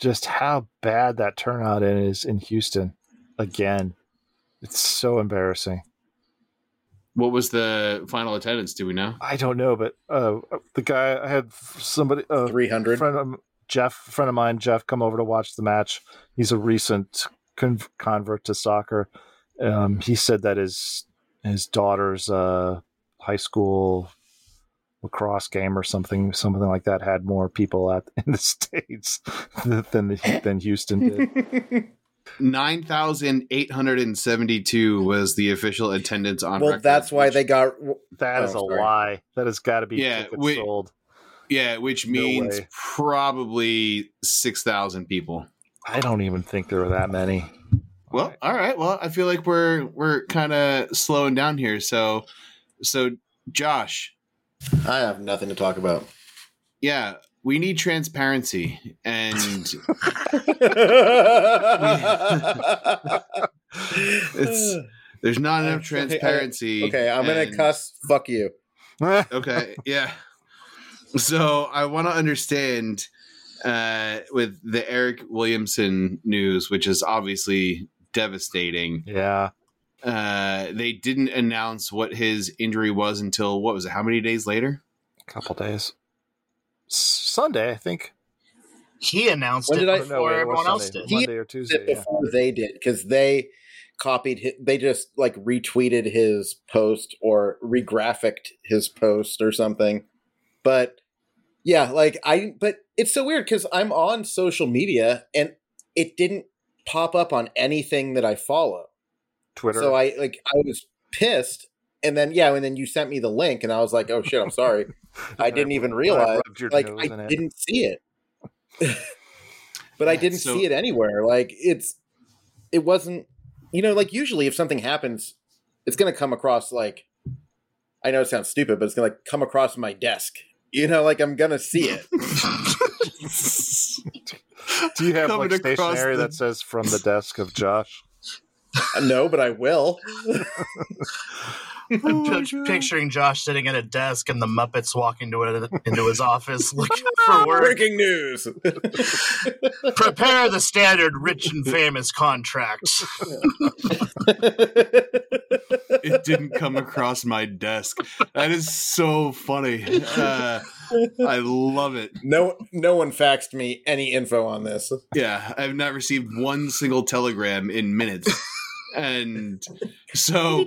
just how bad that turnout is in Houston again. It's so embarrassing. What was the final attendance? Do we know? I don't know, but uh, the guy I had somebody uh, Three hundred. friend of Jeff, friend of mine, Jeff, come over to watch the match. He's a recent con- convert to soccer. Um, he said that his his daughter's uh, high school lacrosse game or something, something like that, had more people at in the states than the, than Houston did. 9,872 was the official attendance on well, record, that's why which- they got. That is Oh, a sorry. lie. That has got to be Yeah, tickets we- sold. Yeah, which No means way. probably 6,000 people. I don't even think there were that many. Well, all right. Well, I feel like we're we're kind of slowing down here. So, so Josh, I have nothing to talk about. yeah, we need transparency, and It's- there's not enough Okay, transparency. okay, I'm gonna cuss. Fuck you. Okay, yeah. So I want to understand uh, with the Eric Williamson news, which is obviously devastating. yeah. Uh, they didn't announce what his injury was until what was it? How many days later? A couple days. Sunday, I think. He announced When it did I- before No, wait, it was everyone else Sunday. did. Monday or Tuesday. It Yeah. before they did because they copied his, they just like retweeted his post or regraphicked his post or something. But yeah, like I but it's so weird cuz I'm on social media and it didn't pop up on anything that I follow. Twitter. So I like I was pissed and then yeah, and then you sent me the link and I was like, "Oh shit, I'm sorry." I didn't even realize rubbed your like nose I didn't see it. but I didn't so- see it anywhere. Like it's it wasn't you know, like usually if something happens, it's gonna come across like I know it sounds stupid, but it's gonna like come across my desk. You know, like I'm gonna see it. Do you have Coming like stationery the- that says from the desk of Josh? Uh, no, but I will. I'm just picturing Josh sitting at a desk and the Muppets walking to it, into his office looking for work. Breaking news. Prepare the standard rich and famous contracts. it didn't come across my desk. That is so funny. Uh, I love it. no no one faxed me any info on this. Yeah, I've not received one single telegram in minutes. And so,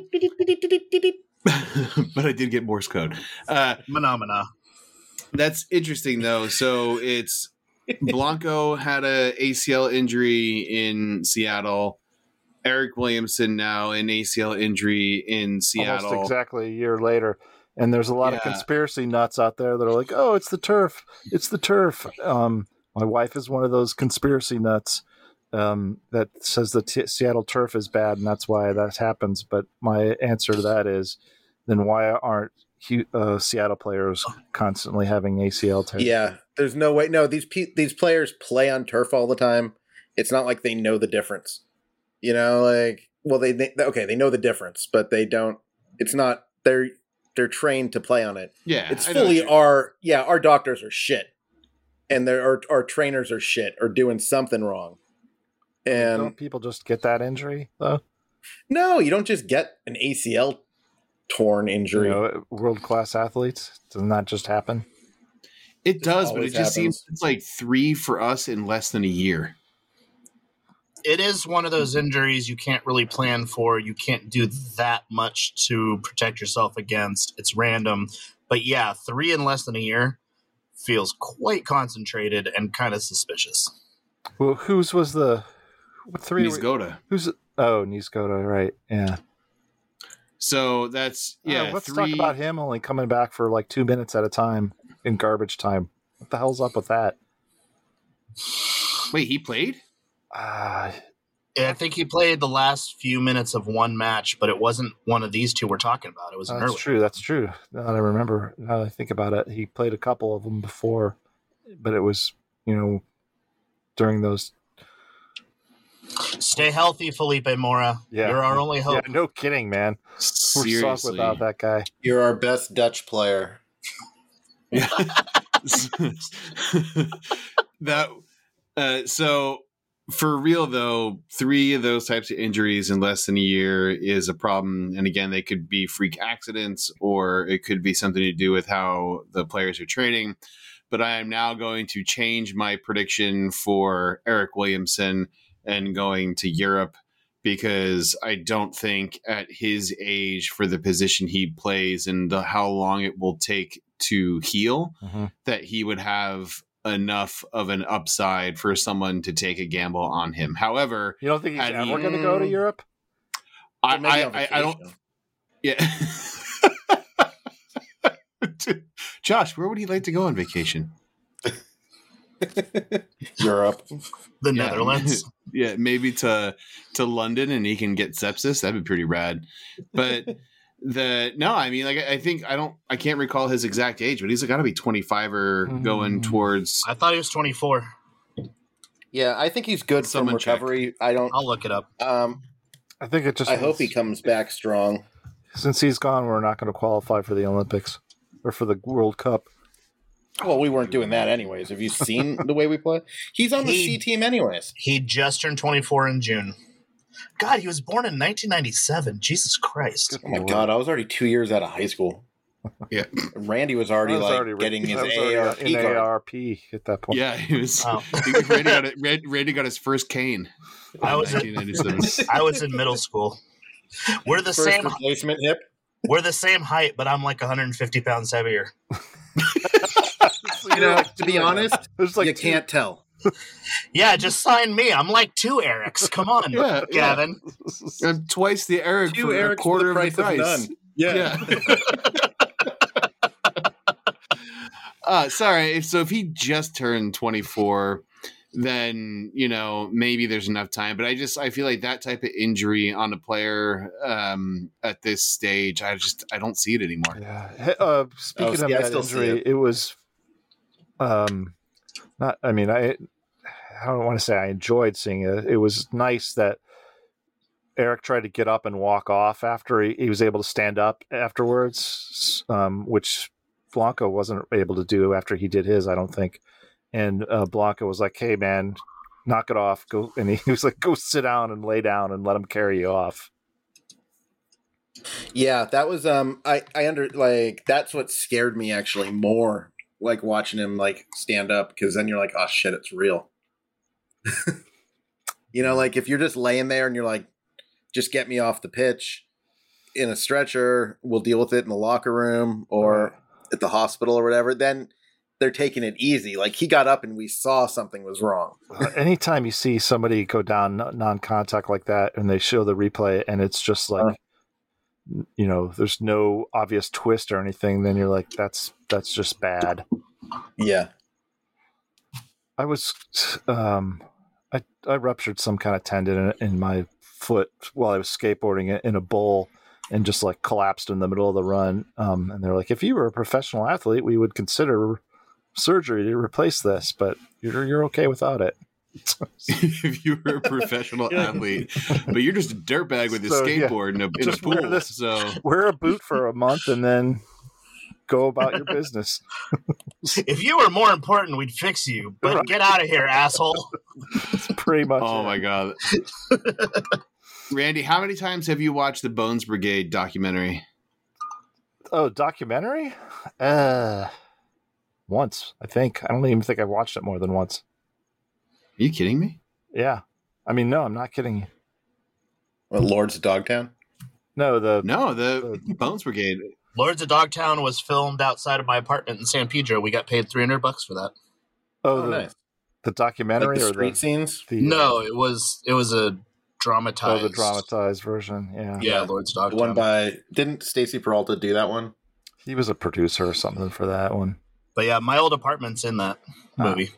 but I did get Morse code. Uh, Phenomena. that's interesting though. So it's Blanco had a ACL injury in Seattle. Eric Williamson now an ACL injury in Seattle. Almost exactly a year later. And there's a lot of conspiracy nuts out there that are like, "Oh, it's the turf. It's the turf." Um, my wife is one of those conspiracy nuts um, that says the t- Seattle turf is bad, and that's why that happens. But my answer to that is, then why aren't uh, Seattle players constantly having ACL tears? Yeah, there's no way. No, these pe- these players play on turf all the time. It's not like they know the difference. You know, like well, they, they okay, they know the difference, but they don't. It's not they're they're trained to play on it. yeah, It's I know what fully our yeah, our doctors are shit, and their our, our trainers are shit or doing something wrong. And Don't people just get that injury though? no, you don't just get an ACL torn You injury. know, world class athletes doesn't that just happen? It does, but it always just seems happens. it's like three for us in less than a year. It is one of those injuries you can't really plan for. You can't do that much to protect yourself against. It's random. But yeah, three in less than a year feels quite concentrated and kind of suspicious. Well, whose was the what three? Niezgoda. Who's oh Niezgoda, right? Yeah. So that's yeah. Uh, let's three, talk about him only coming back for like two minutes at a time in garbage time. What the hell's up with that? Wait, he played? Ah, I think he played the last few minutes of one match, but it wasn't one of these two we're talking about. It was an that's early. true. That's true. Now that I remember, now that I think about it, he played a couple of them before, but it was you know during those. Stay healthy, Felipe Mora. Yeah. You're our only Yeah, hope. no kidding, man. We're sunk Seriously. without that guy. You're our best Dutch player. Yeah. that uh, so for real though, three of those types of injuries in less than a year is a problem. And again, they could be freak accidents or it could be something to do with how the players are training. But I am now going to change my prediction for Eric Williamson and going to Europe because I don't think at his age, for the position he plays and the, how long it will take to heal, Mhm. that he would have enough of an upside for someone to take a gamble on him. However, You don't think he's And ever going to go to. Europe? I, I, I, I don't. Yeah. Josh, where would he like to go on vacation? Europe. The Yeah. Netherlands. yeah, maybe to to London and he can get sepsis. That'd be pretty rad. But the no, I mean, like I I think I don't, I can't recall his exact age, but he's got to be twenty five or going Mm. towards. I thought he was 24. Yeah, I think he's good Someone from check. recovery. I don't. I'll look it up. Um, I think it just. I hope he comes back strong. Since he's gone, we're not going to qualify for the Olympics or for the World Cup. Well, we weren't doing that anyways. Have you seen the way we play? He's on the He- C team anyways. He just turned 24 in June. God, he was born in 1997. Jesus Christ. Oh my god, I was already two years out of high school. Yeah, Randy was already was like already getting his I already ARP. ARP at that point. Yeah, he was. Oh. Randy, got it, Randy, Randy got his first cane. I was- 1997. I was in middle school. We're the First same. replacement hip. We're the same height, but I'm like 150 pounds heavier. You know, to be honest, There's like you two- can't tell. Yeah, just sign me. I'm like two Erics. Come on, Yeah, yeah. Gavin. I'm twice the Eric Two for Erics a quarter for the of the price price. of none. Yeah. uh, sorry. If, so if he just turned 24, then you know maybe there's enough time. But I just I feel like that type of injury on a player um, at this stage, I just I don't see it anymore. Yeah. Uh, speaking see, of I that injury, it. it. was, um, not. I mean, I, I don't want to say I enjoyed seeing it. It was nice that Eric tried to get up and walk off after he, he was able to stand up afterwards, um, which Blanco wasn't able to do after he did his. I don't think. And uh, Blanco was like, "Hey, man." Knock it off. Go, and he was like, "Go sit down and lay down and let him carry you off." Yeah, that was um I I under like that's what scared me actually more like watching him like stand up because then you're like oh shit it's real. you know like if you're just laying there and you're like just get me off the pitch in a stretcher we'll deal with it in the locker room or at the hospital or whatever then they're taking it easy like he got up and we saw something was wrong. Uh, anytime you see somebody go down non- non-contact like that and they show the replay and it's just like you know there's no obvious twist or anything then you're like that's that's just bad. Yeah. i was um i i ruptured some kind of tendon in, in my foot while i was skateboarding in a bowl and just like collapsed in the middle of the run. Um and they're like if you were a professional athlete we would consider surgery to replace this but you're you're okay without it if you were a professional athlete, but you're just a dirtbag with a So, yeah. skateboard in a, in a Just wear pool. this- So wear a boot for a month and then go about your business. If you were more important, we'd fix you. But Right. get out of here, asshole. It's pretty much. Oh it. my god. Randy, how many times have you watched the Bones Brigade documentary? Oh, documentary? Uh, once I think. I don't even think I've watched it more than once. Are you kidding me? Yeah, I mean, no, I'm not kidding you. What, Lords of Dogtown? No, the No, the Bones Brigade. Lords of Dogtown was filmed outside of my apartment in San Pedro. We got paid 300 bucks for that. oh, Oh, the, nice. the Like documentary the or street the, scenes? the No, it was it was a oh, dramatized. the dramatized version. Yeah, Yeah, Lords of The one by didn't Stacy Peralta do that one? he was a producer or something for that one. But yeah, my old apartment's in that Ah. movie.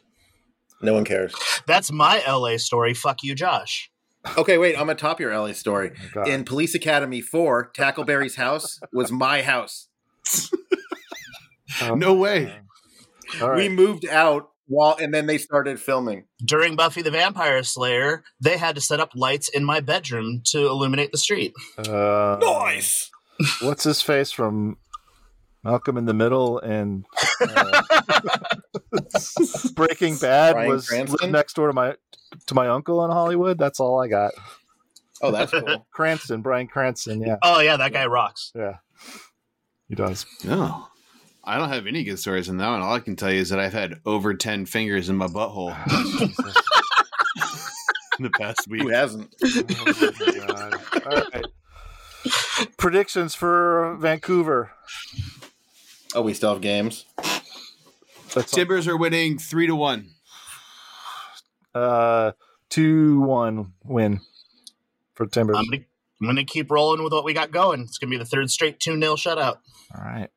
No one cares. That's my LA story. Fuck you, Josh. Okay, wait. I'm gonna top your LA story. Oh, In Police Academy Four, Tackleberry's house was my house. Oh, No way. all We moved out while, and then they started filming. During Buffy the Vampire Slayer, they had to set up lights in my bedroom to illuminate the street. Uh, What's his face from Malcolm in the Middle and uh, Breaking Bad Bryan was Cranston? lived next door to my to my uncle in Hollywood. That's all I got. Oh, that's cool. Cranston, Bryan Cranston. Yeah, Oh yeah, that guy rocks. yeah, he does. No. I don't have any good stories in that one. All I can tell you is that I've had over 10 fingers in my butthole oh, in the past week. Who hasn't? Oh, my God. All right. Predictions for Vancouver. Oh, we still have games. That's Timbers are winning 3 to 1. uh two one win for Timbers. I'm gonna, I'm gonna keep rolling with what we got going. It's gonna be the third straight 2 0 shutout. All right.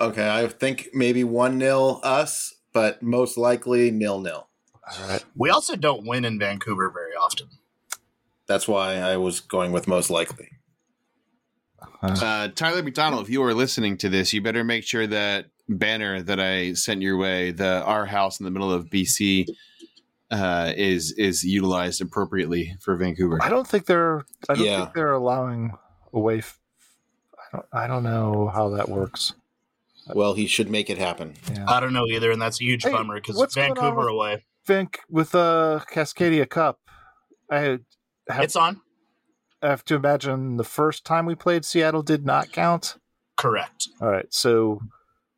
Okay, I think maybe one nil us, but most likely nil nil. All right. We also don't win in Vancouver very often. That's why I was going with most likely. Uh, Tyler McDonald, if you are listening to this, you better make sure that banner that I sent your way, the our house in the middle of BC, uh, is is utilized appropriately for Vancouver. I don't think they're. I don't Yeah. think they're allowing away. F- I don't. I don't know how that works. Well, he should make it happen. Yeah. I don't know either, and that's a huge Hey, bummer because what's Vancouver with- away. Vanc with uh Cascadia Cup. I have, It's on. I have to imagine the first time we played Seattle did not count. Correct. All right, so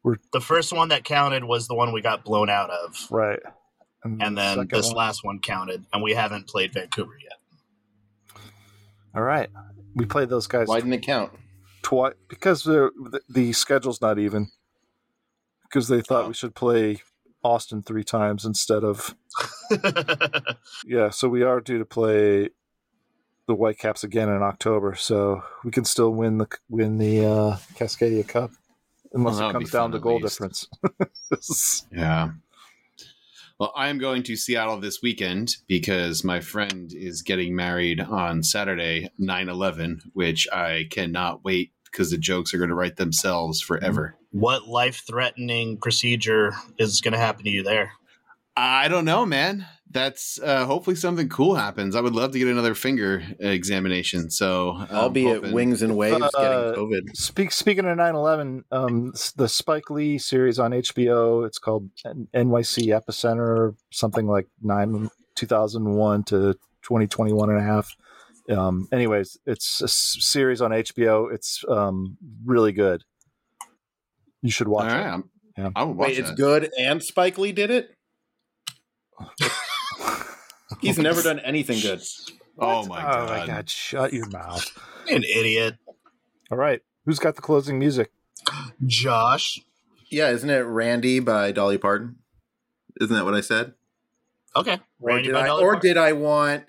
we're The first one that counted was the one we got blown out of, right, and the then this one- last one counted, and we haven't played Vancouver yet. All right, we played those guys Why didn't it count? twice because the, the the schedule's not even. Because they thought Oh. we should play Austin three times instead of yeah. So we are due to play the Whitecaps again in October, so we can still win the win the uh, Cascadia Cup unless Well, it comes down to goal least. difference. Yeah. Well, I am going to Seattle this weekend because my friend is getting married on Saturday, 9 11, which I cannot wait because the jokes are going to write themselves forever. what life-threatening procedure is going to happen to you there? I don't know, man. That's uh, hopefully something cool happens. I would love to get another finger examination. So I'll I'm be at hoping- Wings and Waves Uh, getting COVID. Speak, speaking of 9-11, um, the Spike Lee series on HBO, it's called N- NYC Epicenter, something like nine, 2001 to 2021 and a half. Um, anyways, it's a s- series on HBO. It's um, really good. You should watch right, it. I'm- Yeah. I will watch Wait, it's good and Spike Lee did it? He's never done anything good. Oh my god! Oh my god! Shut your mouth! An idiot, All right, who's got the closing music? Josh. Yeah, isn't it Randy by Dolly Parton? Isn't that what I said? Okay, Or did by I, Dolly or did I want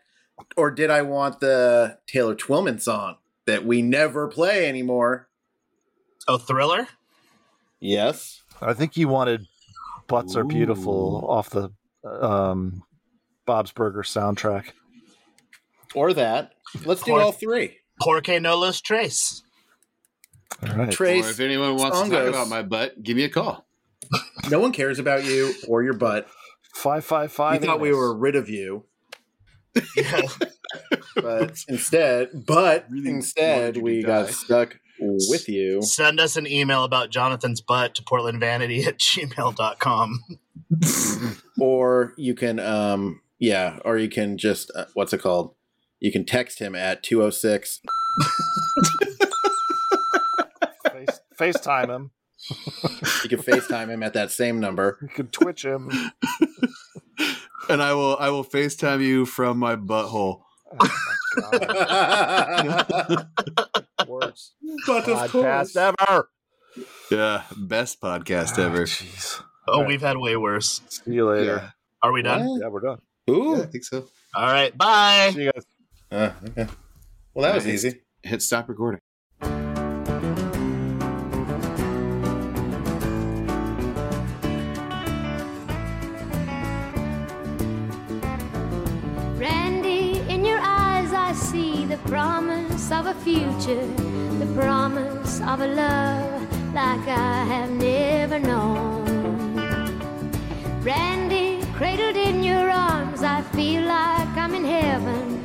or did I want the Taylor Twellman song that we never play anymore? oh Thriller? Yes. I think you wanted "Butts Are Beautiful" off the um, Bob's Burger soundtrack. Or that. Let's do Or- all three. Porque no los tres. All right. Or Trace, if anyone wants to talk about my butt, give me a call. no one cares about you or your butt. Five five five. five We thought we were rid of you, Yeah. but instead, but Really instead you to we die. got stuck with you. Send us an email about Jonathan's butt to portlandvanity at gmail.com. Or you can, um, yeah, or you can just, uh, what's it called? You can text him at 206. FaceTime him. You can FaceTime him at that same number. You can Twitch him. and I will I will FaceTime you from my butthole. Oh my god! Worst but podcast ever. Yeah, best podcast Ah, ever. Jeez. Oh, All right. we've had way worse. See you later. Are we done? What? Yeah, we're done. Ooh. Yeah, I think so. All right. Bye. See you guys. Uh, okay. Well, that was easy. Hit stop recording. Randy, in your eyes I see the promise of a future, the promise of a love like I have never known. Randy, cradled in your arms, I feel like I'm in heaven,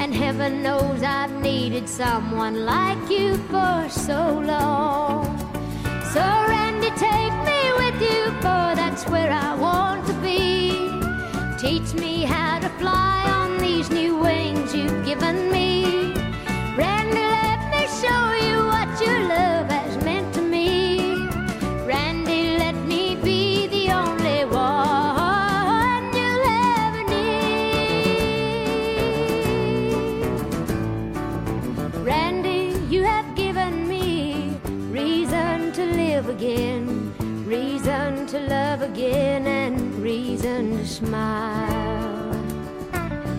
and heaven knows I've needed someone like you for so long. So, Randy, take me with you, for that's where I want to be. Teach me how to fly on these new wings you've given me. Again, and reason to smile.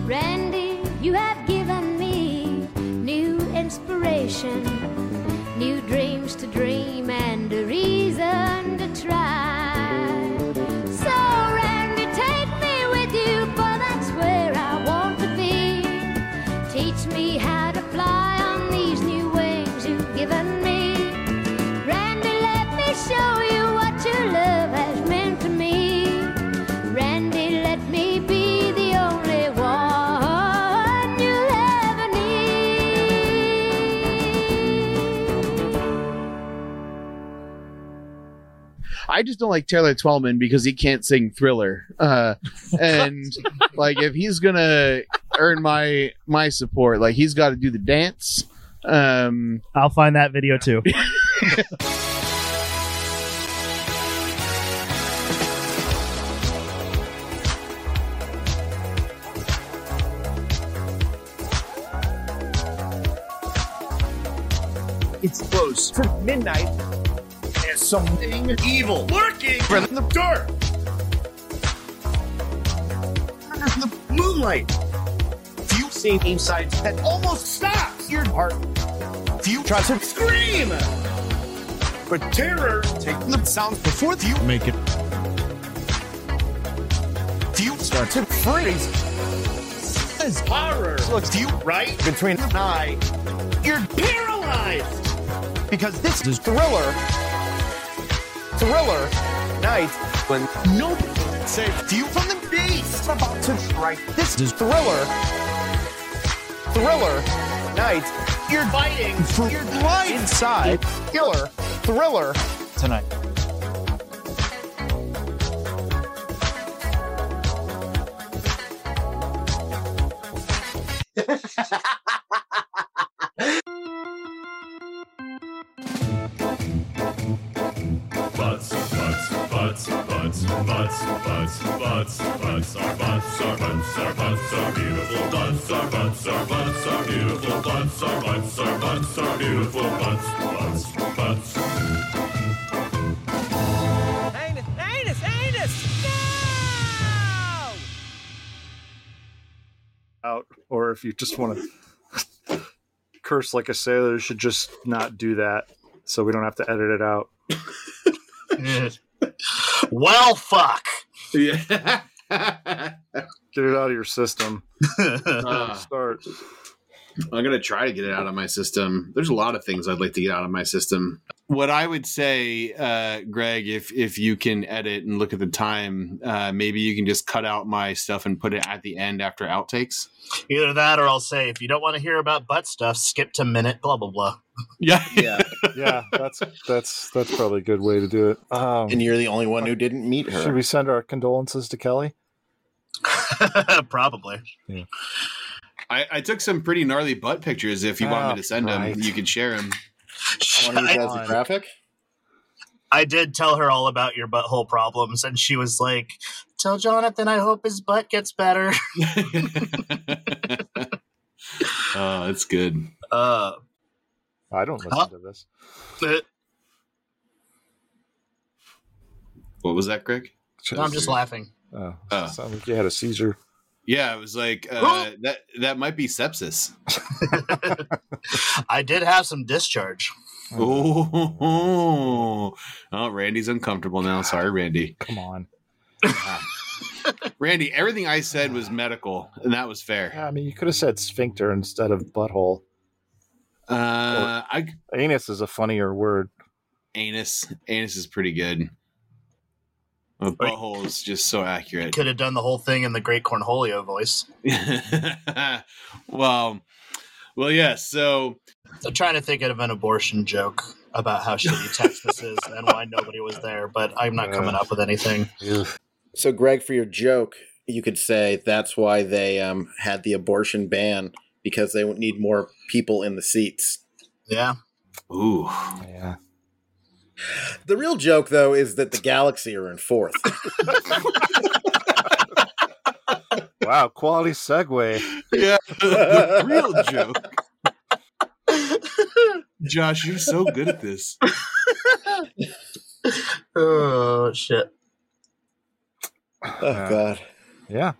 Randy, you have given me new inspiration, new dreams to dream, and a reason I just don't like Taylor Twellman because he can't sing Thriller. Uh, and like if he's gonna earn my my support, like he's got to do the dance. Um, I'll find that video too. It's close to midnight. There's something evil lurking from the dark. Under the moonlight. Few see insides that almost stops your heart. Few try to scream. But terror takes the sound before you make it. Few start to freeze. As horror looks to you right between an eye. You're paralyzed because this is thriller. Thriller night when nobody saves you from the beast about to strike. This is thriller. Thriller night. You're fighting You're life inside. Killer. Thriller tonight. If you just want to curse like a sailor, you should just not do that, so we don't have to edit it out. well, fuck. Yeah. Get it out of your system. Uh, Start. I'm gonna try to get it out of my system. There's a lot of things I'd like to get out of my system. What I would say, uh, Greg, if if you can edit and look at the time, uh, maybe you can just cut out my stuff and put it at the end after outtakes. Either that, or I'll say, if you don't want to hear about butt stuff, skip to minute blah blah blah. Yeah, Yeah. Yeah, that's that's that's probably a good way to do it. Um, and you're the only one who didn't meet her. should we send our condolences to Kelly? Probably. Yeah. I, I took some pretty gnarly butt pictures. If you want Oh, me to send right. them, you can share them. Want to use that as I, a graphic? I did tell her all about your butthole problems, and she was like, "Tell Jonathan I hope his butt gets better." oh, it's good. Uh, I don't listen Huh? to this. but- What was that, Greg? I'm just laughing. Oh, Oh. sounded like you had a seizure. Yeah, it was like uh, that. That might be sepsis. I did have some discharge. Oh, oh, Randy's uncomfortable now. Sorry, Randy. Come on. Randy, everything I said was medical, and that was fair. Yeah, I mean, you could have said sphincter instead of butthole. Uh, I Anus is a funnier word. anus, anus is pretty good. A butthole is just so accurate. Could have done the whole thing in the great Cornholio voice. well, well, yes. so I'm trying to think of an abortion joke about how shitty Texas is and why nobody was there, but I'm not coming up with anything. So, Greg, for your joke, you could say that's why they um, had the abortion ban because they need more people in the seats. Yeah. Ooh. Yeah. The real joke, though, is that the Galaxy are in fourth. Wow, quality segue. Yeah, the real joke. Josh, you're so good at this. Oh shit. Oh God. Yeah,